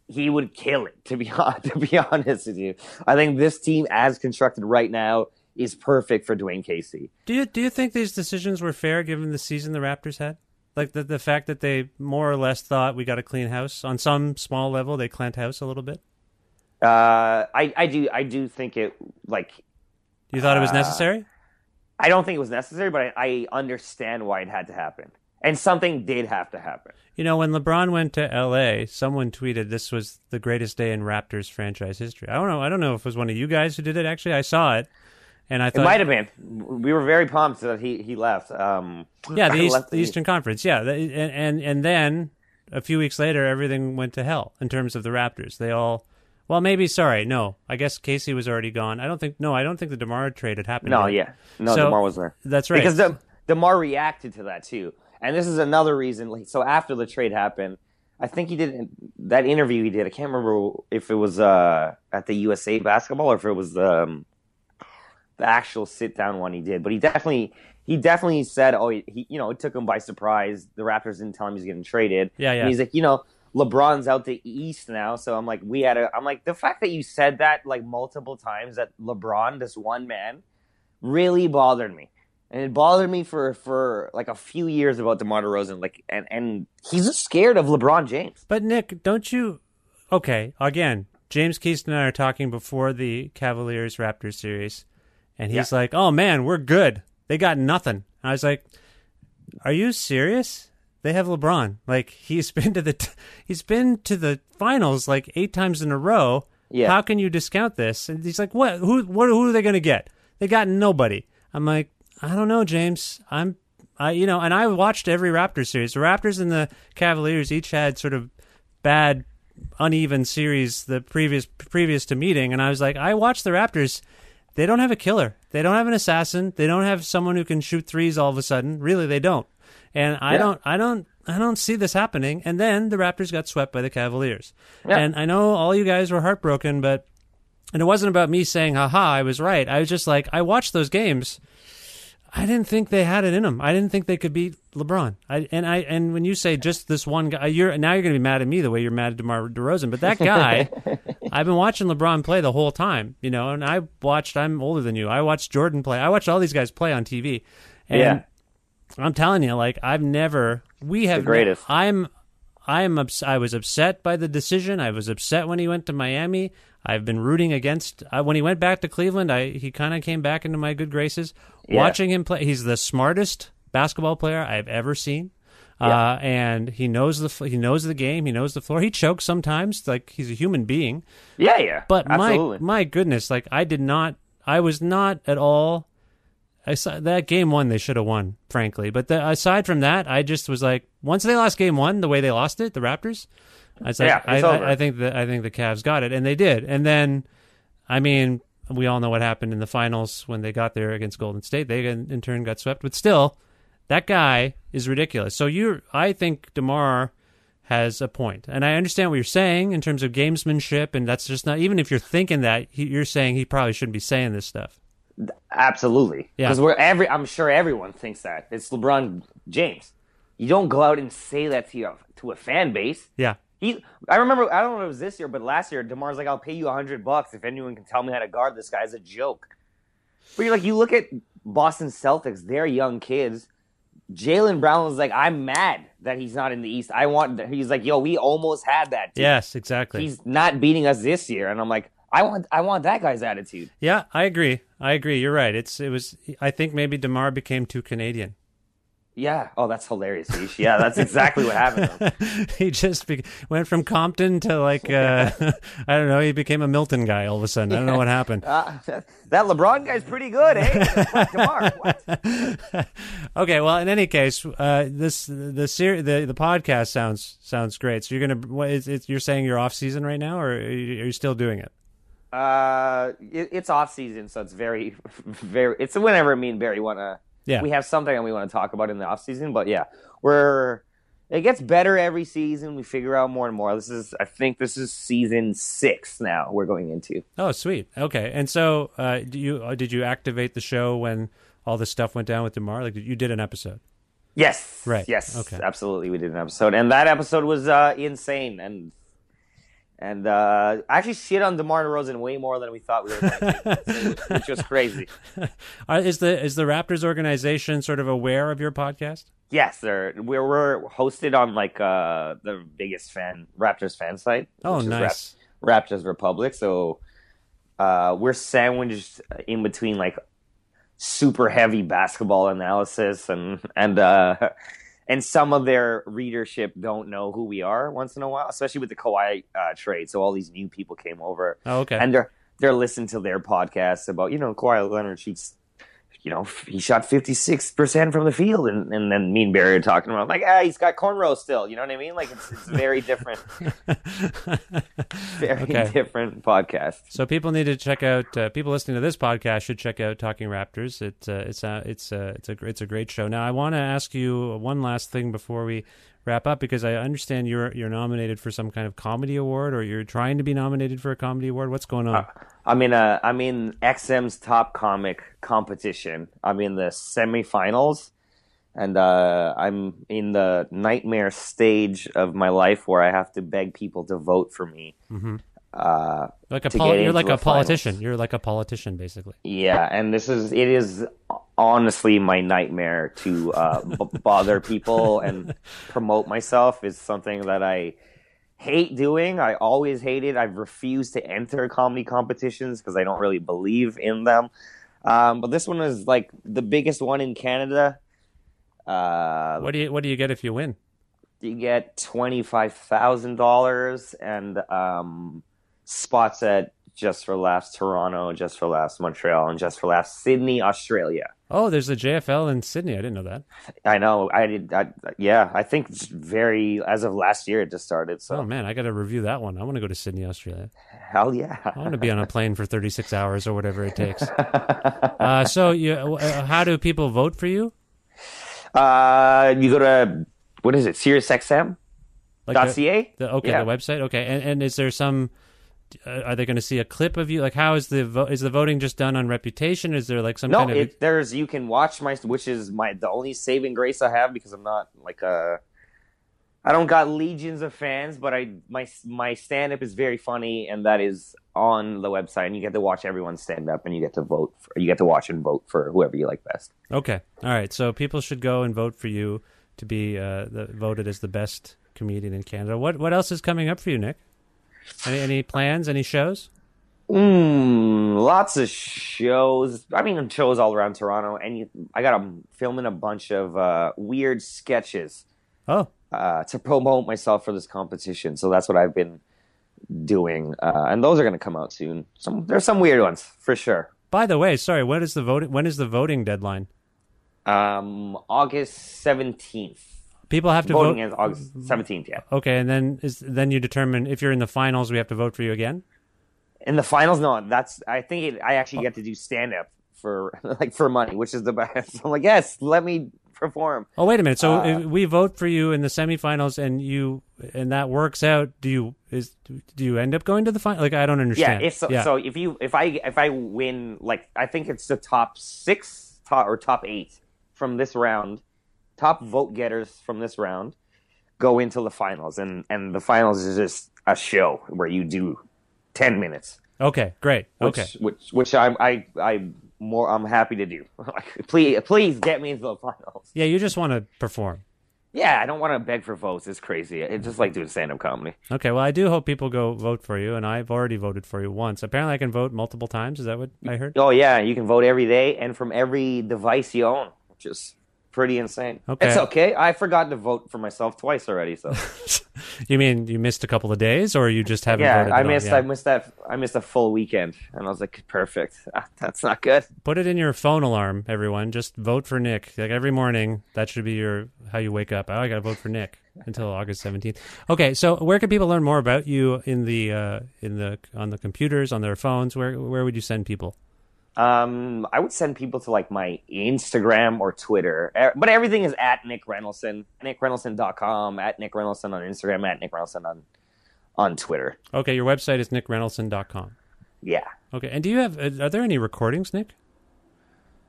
he would kill it. To be to be honest with you, I think this team, as constructed right now, is perfect for Dwayne Casey. Do you do you think these decisions were fair given the season the Raptors had? Like the the fact that they more or less thought we got a clean house on some small level, they cleaned house a little bit. Uh, I I do I do think it like You thought it was Uh, necessary? I don't think it was necessary, but I, I understand why it had to happen, and something did have to happen. You know, when LeBron went to L.A., someone tweeted this was the greatest day in Raptors franchise history. I don't know. I don't know if it was one of you guys who did it. Actually, I saw it, and I thought It might have been. We were very pumped that he he left. Um, Yeah, the, East, left the Eastern Conference. Yeah, and, and and then a few weeks later, everything went to hell in terms of the Raptors. They all, well, maybe sorry, no. I guess Casey was already gone. I don't think. No, I don't think the Demar trade had happened. No, yet. yeah, no, So- Demar was there. That's right. Because the, Demar reacted to that too, and this is another reason. Like, so after the trade happened, I think he did that interview he did. I can't remember if it was uh, at the USA Basketball or if it was um, the actual sit down one he did. But he definitely he definitely said, "Oh, he, he- you know it took him by surprise. The Raptors didn't tell him he's getting traded." Yeah, yeah. And he's like, you know. LeBron's out the East now, so I'm like, we had a. I'm like, the fact that you said that like multiple times that LeBron, this one man, really bothered me, and it bothered me for for like a few years about DeMar DeRozan. Like, and and he's just scared of LeBron James. But Nick, don't you? Okay, again, James Keaston and I are talking before the Cavaliers Raptors series, and he's like, "Oh man, we're good. They got nothing." And I was like, "Are you serious? They have LeBron. Like he's been to the t- he's been to the finals like eight times in a row. Yeah. How can you discount this?" And he's like, "What? Who? What? Who are they going to get? They got nobody." I'm like, "I don't know, James. I'm." I, you know, and I watched every Raptors series. The Raptors and the Cavaliers each had sort of bad uneven series the previous previous to meeting and I was like I watched the Raptors they don't have a killer they don't have an assassin they don't have someone who can shoot threes all of a sudden really they don't and I Yeah. don't I don't I don't see this happening and then the Raptors got swept by the Cavaliers Yeah. and I know all you guys were heartbroken but and it wasn't about me saying haha I was right I was just like I watched those games I didn't think they had it in them. I didn't think they could beat LeBron. I and I and when you say just this one guy, you're now you're going to be mad at me the way you're mad at DeMar DeRozan. But that guy, I've been watching LeBron play the whole time, you know. And I watched. I'm older than you. I watched Jordan play. I watched all these guys play on TV. And Yeah. I'm telling you, like I've never. We have the greatest. I'm. I am. Ups- I was upset by the decision. I was upset when he went to Miami. I've been rooting against. Uh, when he went back to Cleveland, I he kind of came back into my good graces. Yeah. Watching him play, he's the smartest basketball player I've ever seen. Uh, and he knows the he knows the game. He knows the floor. He chokes sometimes, like he's a human being. Yeah, yeah. But absolutely. my my goodness, like I did not, I was not at all I saw that game one they should have won, frankly. But the, aside from that, I just was like, once they lost game one, the way they lost it, the Raptors, I was like, Yeah, I. I, I think that I think the Cavs got it, and they did. And then, I mean, we all know what happened in the finals when they got there against Golden State. They in, in turn got swept, but still, that guy is ridiculous. So you, I think Demar has a point, and I understand what you're saying in terms of gamesmanship, and that's just not even if you're thinking that he, you're saying he probably shouldn't be saying this stuff. Absolutely. Yeah. Because we're every I'm sure everyone thinks that. It's LeBron James. You don't go out and say that to your to a fan base. Yeah. He I remember I don't know if it was this year, but last year Demar's like, I'll pay you a hundred bucks if anyone can tell me how to guard this guy as a joke. But you're like you look at Boston Celtics, they're young kids. Jaylen Brown was like, I'm mad that he's not in the East. I want he's like, yo, we almost had that. team. Yes, exactly. He's not beating us this year. And I'm like, I want I want that guy's attitude. Yeah, I agree. I agree. You're right. It's it was. I think maybe Demar became too Canadian. Yeah. Oh, that's hilarious, Vish. Yeah, that's exactly what happened. he just be- went from Compton to like uh, I don't know. He became a Milton guy all of a sudden. I don't know what happened. Uh, that LeBron guy's pretty good, eh? What? okay, well, in any case, uh, this the ser- the the podcast sounds sounds great. So you're gonna what, it's, it's, you're saying you're off season right now, or are you, are you still doing it? Uh, it, it's off season, so it's very, very. It's whenever me and Barry want to. Yeah. We have something that we want to talk about in the off season, but yeah, we're. It gets better every season. We figure out more and more. This is, I think, this is season six now. We're going into. Oh, sweet. Okay, and so uh, do you uh, did you activate the show when all this stuff went down with Demar? Like you did an episode. Yes. Right. Yes. Okay. Absolutely, we did an episode, and that episode was uh, insane, and and uh, I actually shit on Demar Derozan way more than we thought we were going to, which was crazy. Is the is the Raptors organization sort of aware of your podcast? Yes, they're we're, we're hosted on like uh, the biggest fan Raptors fan site. Oh, nice. Rap- Raptors Republic. So uh, we're sandwiched in between like super heavy basketball analysis and and uh, and some of their readership don't know who we are once in a while, especially with the Kawhi uh, trade. So all these new people came over, Oh, okay. and they're they're listening to their podcasts about you know Kawhi Leonard shoots. You know, he shot fifty six percent from the field, and, and then me and Barry are talking about like, ah, he's got cornrows still. You know what I mean? Like it's, it's very different, very Okay. different podcast. So people need to check out. Uh, people listening to this podcast should check out Talking Raptors. It's uh, it's uh, it's uh, it's a it's a great show. Now I want to ask you one last thing before we wrap up because I understand you're you're nominated for some kind of comedy award or you're trying to be nominated for a comedy award. What's going on? Uh, I'm in a uh, I'm in XM's top comic competition. I'm in the semifinals, and uh, I'm in the nightmare stage of my life where I have to beg people to vote for me. Mm-hmm. Uh, like a to pol- get you're like the a politician. finals. You're like a politician basically. Yeah, and this is it is honestly my nightmare to uh, b- bother people and promote myself is something that I hate doing. I always hated. I've refused to enter comedy competitions because I don't really believe in them. Um, but this one is like the biggest one in Canada. Uh, What do you what do you get if you win? you get twenty five thousand dollars and um, spots at Just for Laughs Toronto, Just for Laughs Montreal, and Just for Laughs Sydney, Australia. Oh, there's a JFL in Sydney. I didn't know that. I know. I did. I, yeah, I think it's very as of last year it just started. So Oh man, I got to review that one. I want to go to Sydney, Australia. hell yeah. I want to be on a plane for 36 hours or whatever it takes. Uh, so, you, uh, how do people vote for you? Uh, you go to what is it? SiriusXM. Like Dot the- .ca? The, okay, Yeah. the website. Okay, and, and is there some? Uh, are they going to see a clip of you? Like, how is the vo- is the voting just done on reputation? Is there like some No, kind of? it, there's you can watch my which is my the only saving grace I have because I'm not like a I don't got legions of fans, but I my my stand up is very funny and that is on the website and you get to watch everyone stand up and you get to vote for, you get to watch and vote for whoever you like best. okay, all right. So people should go and vote for you to be uh, the, voted as the best comedian in Canada. What what else is coming up for you, Nick? Any any plans? Any shows? Mm, lots of shows. I mean, shows all around Toronto, and you, I got a filming a bunch of uh, weird sketches Oh, uh, to promote myself for this competition. So that's what I've been doing, uh, and those are going to come out soon. Some there's some weird ones for sure. By the way, sorry, what is the voting? When is the voting deadline? Um, August seventeenth. People have to Voting vote. is August seventeenth. Yeah. Okay, and then is then you determine if you're in the finals, we have to vote for you again. In the finals, no, that's I think it, I actually get to do stand up for like for money, which is the best. I'm like, yes, let me perform. Oh, wait a minute. So Uh, if we vote for you in the semifinals, and you and that works out, do you is do you end up going to the final? Like I don't understand. Yeah, if so, so if you if I if I win like I think it's the top six top or top eight from this round, top vote getters from this round go into the finals, and and the finals is just a show where you do ten minutes. okay, great. Which, okay, which which I'm I I more I'm happy to do. Please please get me into the finals. yeah, you just want to perform. Yeah, I don't want to beg for votes. It's crazy. It's just like doing stand up comedy. Okay, well, I do hope people go vote for you, and I've already voted for you once. Apparently, I can vote multiple times. Is that what I heard? Oh yeah, you can vote every day and from every device you own, which is pretty insane. Okay. It's okay. I forgot to vote for myself twice already. So You mean you missed a couple of days, or you just haven't yeah, voted? I missed. Yeah. I missed that. I missed a full weekend, and I was like, perfect. Ah, That's not good. Put it in your phone alarm, everyone. Just vote for Nick. Like every morning, that should be your how you wake up. Oh, I got to vote for Nick until August seventeenth. Okay, so where can people learn more about you in the uh, in the on the computers on their phones? Where where would you send people? Um, I would send people to like my Instagram or Twitter, but everything is at Nick Reynoldson, NickReynoldson.com, at Nick Reynoldson on Instagram, at Nick Reynoldson on on Twitter. Okay, your website is nickreynolson.com. Yeah. Okay, and do you have? uh, Are there any recordings, Nick?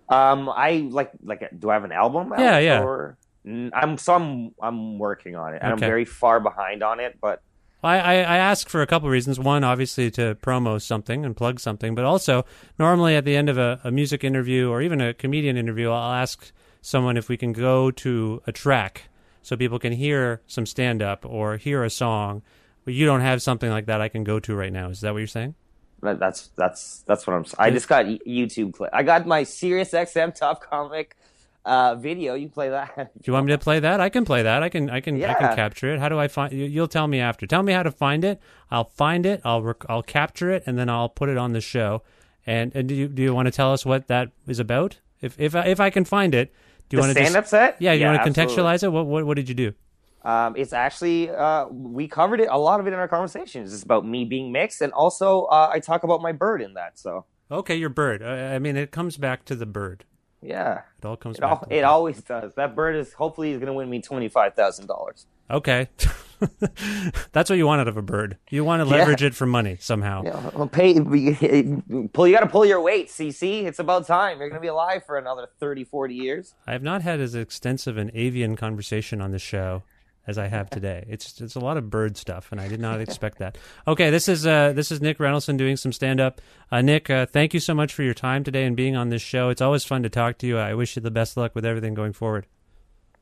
Um, I like like. Do I have an album? out, Yeah, yeah. Or, I'm so I'm I'm working on it, and Okay. I'm very far behind on it. But I, I, I ask for a couple of reasons. One, obviously, to promo something and plug something, but also normally at the end of a, a music interview or even a comedian interview, I'll ask someone if we can go to a track so people can hear some stand up or hear a song. But you don't have something like that I can go to right now. Is that what you're saying? that's that's that's what I'm. I just got YouTube clip. I got my Sirius XM Top Comic uh, video. You play that? Do you want me to play that? I can play that. I can. I can. I can capture it. How do I find? You, you'll tell me after. Tell me how to find it. I'll find it. I'll rec- I'll capture it, and then I'll put it on the show. And and do you do you want to tell us what that is about? If if I, if I can find it, do you want to stand-up set? Yeah, you Yeah, want to contextualize it? What what what did you do? Um, it's actually uh, we covered it a lot of it in our conversations. It's about me being mixed, and also uh, I talk about my bird in that. So Okay, your bird. I, I mean, it comes back to the bird. Yeah, It all comes it, back. al- to it always does. That bird is hopefully is going to win me twenty five thousand dollars. Okay, that's what you want out of a bird. You want to Yeah. leverage it for money somehow. Yeah, well, pay. Pull. You got to pull your weight, CC. It's about time. You're going to be alive for another 30, 40 years. I have not had as extensive an avian conversation on the show as I have today. It's it's a lot of bird stuff, and I did not expect that. Okay, this is uh, this is Nick Reynoldson doing some stand up. Uh, Nick, uh, thank you so much for your time today and being on this show. It's always fun to talk to you. I wish you the best luck with everything going forward.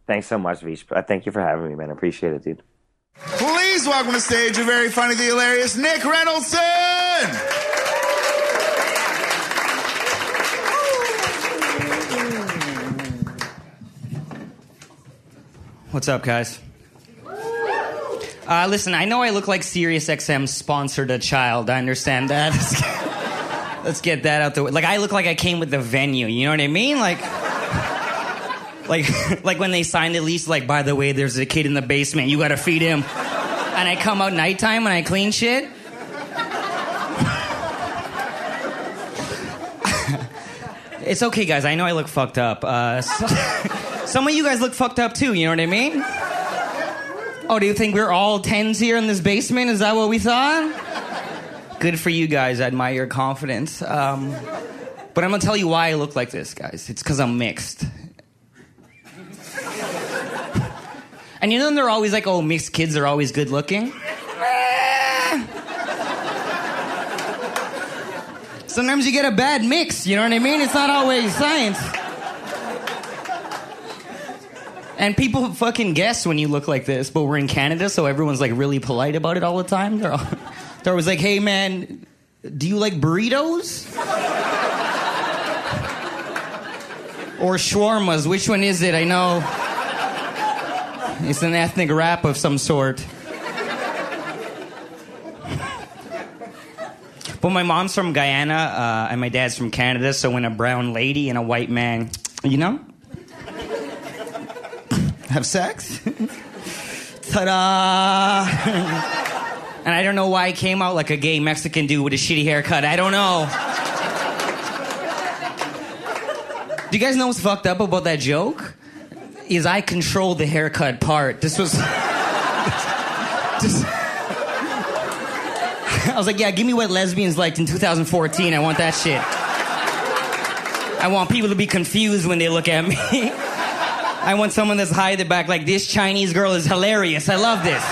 Thanks so much, Vish. Uh, Thank you for having me, man. I appreciate it, dude. Please welcome to the stage a very funny, the hilarious Nick Reynoldson. What's up, guys? Uh, listen, I know I look like SiriusXM sponsored a child. I understand that. Let's get, that out the way. Like, I look like I came with the venue. You know what I mean? Like, like, like when they signed the lease. Like, by the way, there's a kid in the basement. You got to feed him. And I come out nighttime and I clean shit. it's okay, guys. I know I look fucked up. Uh, so- some of you guys look fucked up too. You know what I mean? Oh, do you think we're all tens here in this basement? Is that what we thought? Good for you guys. I admire your confidence. Um, but I'm gonna tell you why I look like this, guys. It's because I'm mixed. And you know, they're always like, oh, mixed kids are always good looking. Sometimes you get a bad mix, you know what I mean? It's not always science. And people fucking guess when you look like this, but we're in Canada, so everyone's like really polite about it all the time. They're, all, they're always like, hey man, do you like burritos? or shawarmas? Which one is it? I know it's an ethnic rap of some sort. But my mom's from Guyana uh, and my dad's from Canada, so when a brown lady and a white man, you know, have sex, ta-da! and I don't know why I came out like a gay Mexican dude with a shitty haircut. I don't know. Do you guys know what's fucked up about that joke? Is I control the haircut part. This was. Just- I was like, yeah, give me what lesbians liked in 2014. I want that shit. I want people to be confused when they look at me. I want someone that's high in the back, like, this Chinese girl is hilarious. I love this.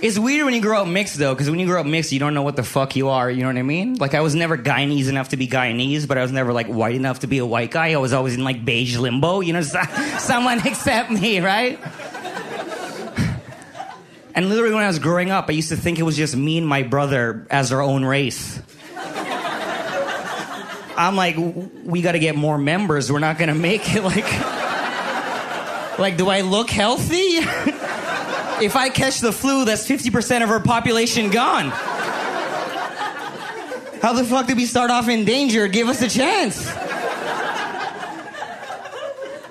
It's weird when you grow up mixed though, because when you grow up mixed, you don't know what the fuck you are. You know what I mean? Like I was never Guyanese enough to be Guyanese, but I was never like white enough to be a white guy. I was always in like beige limbo. You know, someone accept me, right? And literally, when I was growing up, I used to think it was just me and my brother as our own race. I'm like, we got to get more members. We're not gonna make it. Like, like, do I look healthy? if I catch the flu, that's 50% of our population gone. How the fuck did we start off in danger? Give us a chance.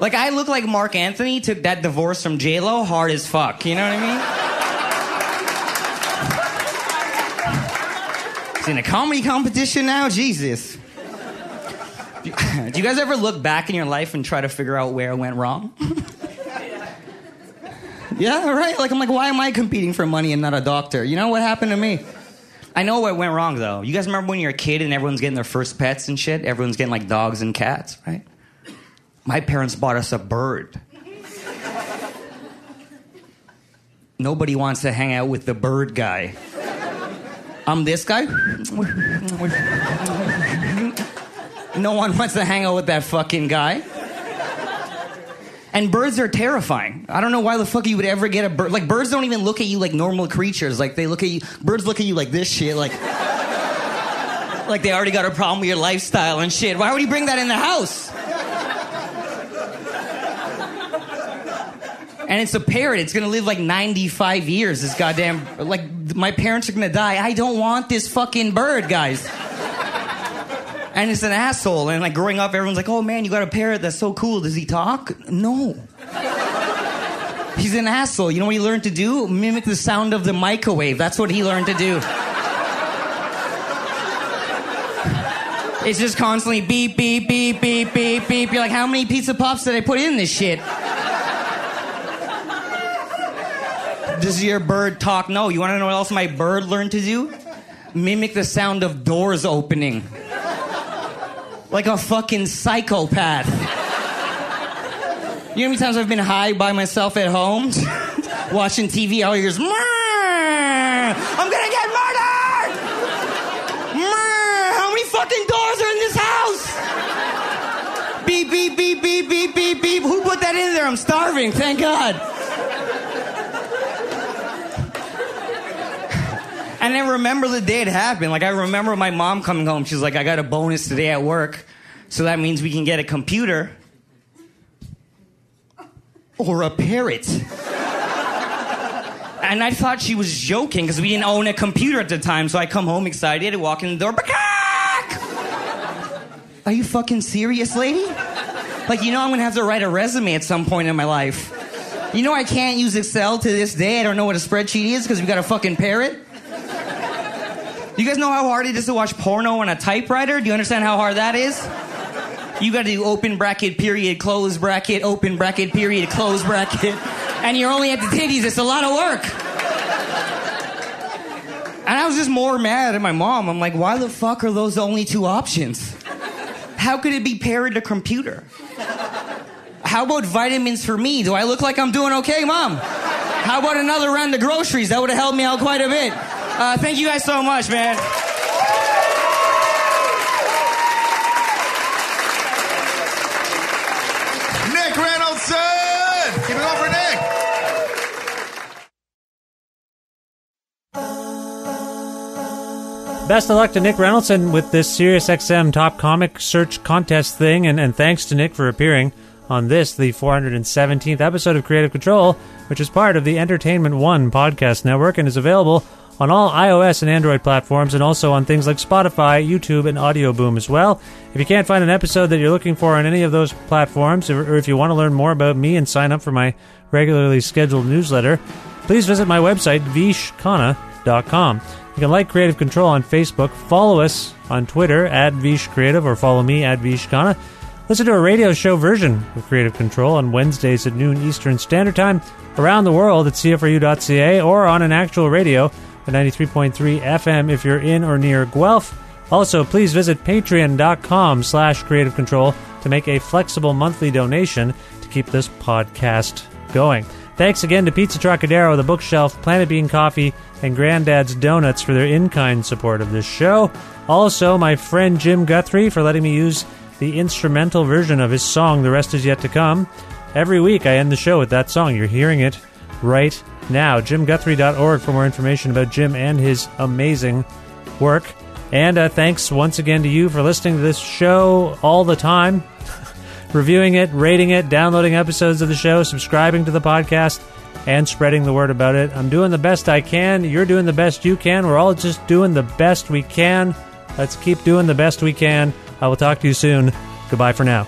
Like, I look like Marc Anthony took that divorce from J-Lo hard as fuck. You know what I mean? He's in a comedy competition now? Jesus. Do you guys ever look back in your life and try to figure out where it went wrong? Yeah, right. Like I'm like, why am I competing for money and not a doctor? You know what happened to me? I know what went wrong though. You guys remember when you're a kid and everyone's getting their first pets and shit? Everyone's getting like dogs and cats, right? My parents bought us a bird. Nobody wants to hang out with the bird guy. I'm this guy. No one wants to hang out with that fucking guy. And birds are terrifying. I don't know why the fuck you would ever get a bird. Like birds don't even look at you like normal creatures. Like they look at you. Birds look at you like this shit. Like, like they already got a problem with your lifestyle and shit. Why would you bring that in the house? And it's a parrot. It's gonna live like 95 years. This goddamn like my parents are gonna die. I don't want this fucking bird, guys. And it's an asshole. And like growing up, everyone's like, "Oh man, you got a parrot. That's so cool. Does he talk?" No. He's an asshole. You know what he learned to do? Mimic the sound of the microwave. That's what he learned to do. It's just constantly beep, beep, beep, beep, beep, beep. You're like, how many pizza pops did I put in this shit? Does your bird talk? No. You want to know what else my bird learned to do? Mimic the sound of doors opening. Like a fucking psychopath. You know how many times I've been high by myself at home, watching TV, all "Mrrr! I'm gonna get murdered! Mrrr! How many fucking doors are in this house? Beep, beep, beep, beep, beep, beep, beep. Who put that in there? I'm starving, thank God. And I remember the day it happened. Like, I remember my mom coming home. She's like, I got a bonus today at work. So that means we can get a computer or a parrot. and I thought she was joking because we didn't own a computer at the time. So I come home excited walk in the door. Are you fucking serious, lady? Like, you know, I'm gonna have to write a resume at some point in my life. You know, I can't use Excel to this day. I don't know what a spreadsheet is because we got a fucking parrot. You guys know how hard it is to watch porno on a typewriter? Do you understand how hard that is? You gotta do open bracket, period, close bracket, open bracket, period, close bracket. And you're only at the titties. It's a lot of work. And I was just more mad at my mom. I'm like, why the fuck are those the only two options? How could it be paired to computer? How about vitamins for me? Do I look like I'm doing okay, mom? How about another round of groceries? That would have helped me out quite a bit. Uh, thank you guys so much, man. Nick Reynolds! Keep it up for Nick! Best of luck to Nick Reynoldson with this Sirius XM Top Comic Search Contest thing, and, and thanks to Nick for appearing on this, the 417th episode of Creative Control, which is part of the Entertainment One podcast network and is available on all iOS and Android platforms and also on things like Spotify, YouTube, and Audioboom as well. If you can't find an episode that you're looking for on any of those platforms, or if you want to learn more about me and sign up for my regularly scheduled newsletter, please visit my website, vishkhanna.com. You can like Creative Control on Facebook, follow us on Twitter at Vish Creative, or follow me at Vishkhanna. Listen to a radio show version of Creative Control on Wednesdays at noon Eastern Standard Time around the world at CFRU.ca or on an actual radio at 93.3 FM if you're in or near Guelph. Also, please visit patreon.com slash creative control to make a flexible monthly donation to keep this podcast going. Thanks again to Pizza Trocadero, The Bookshelf, Planet Bean Coffee, and Granddad's Donuts for their in-kind support of this show. Also, my friend Jim Guthrie for letting me use the instrumental version of his song The Rest Is Yet to Come. Every week I end the show with that song. You're hearing it right now. JimGuthrie.org for more information about Jim and his amazing work. And uh, thanks once again to you for listening to this show all the time, reviewing it, rating it, downloading episodes of the show, subscribing to the podcast, and spreading the word about it. I'm doing the best I can. You're doing the best you can. We're all just doing the best we can. Let's keep doing the best we can. I will talk to you soon. Goodbye for now.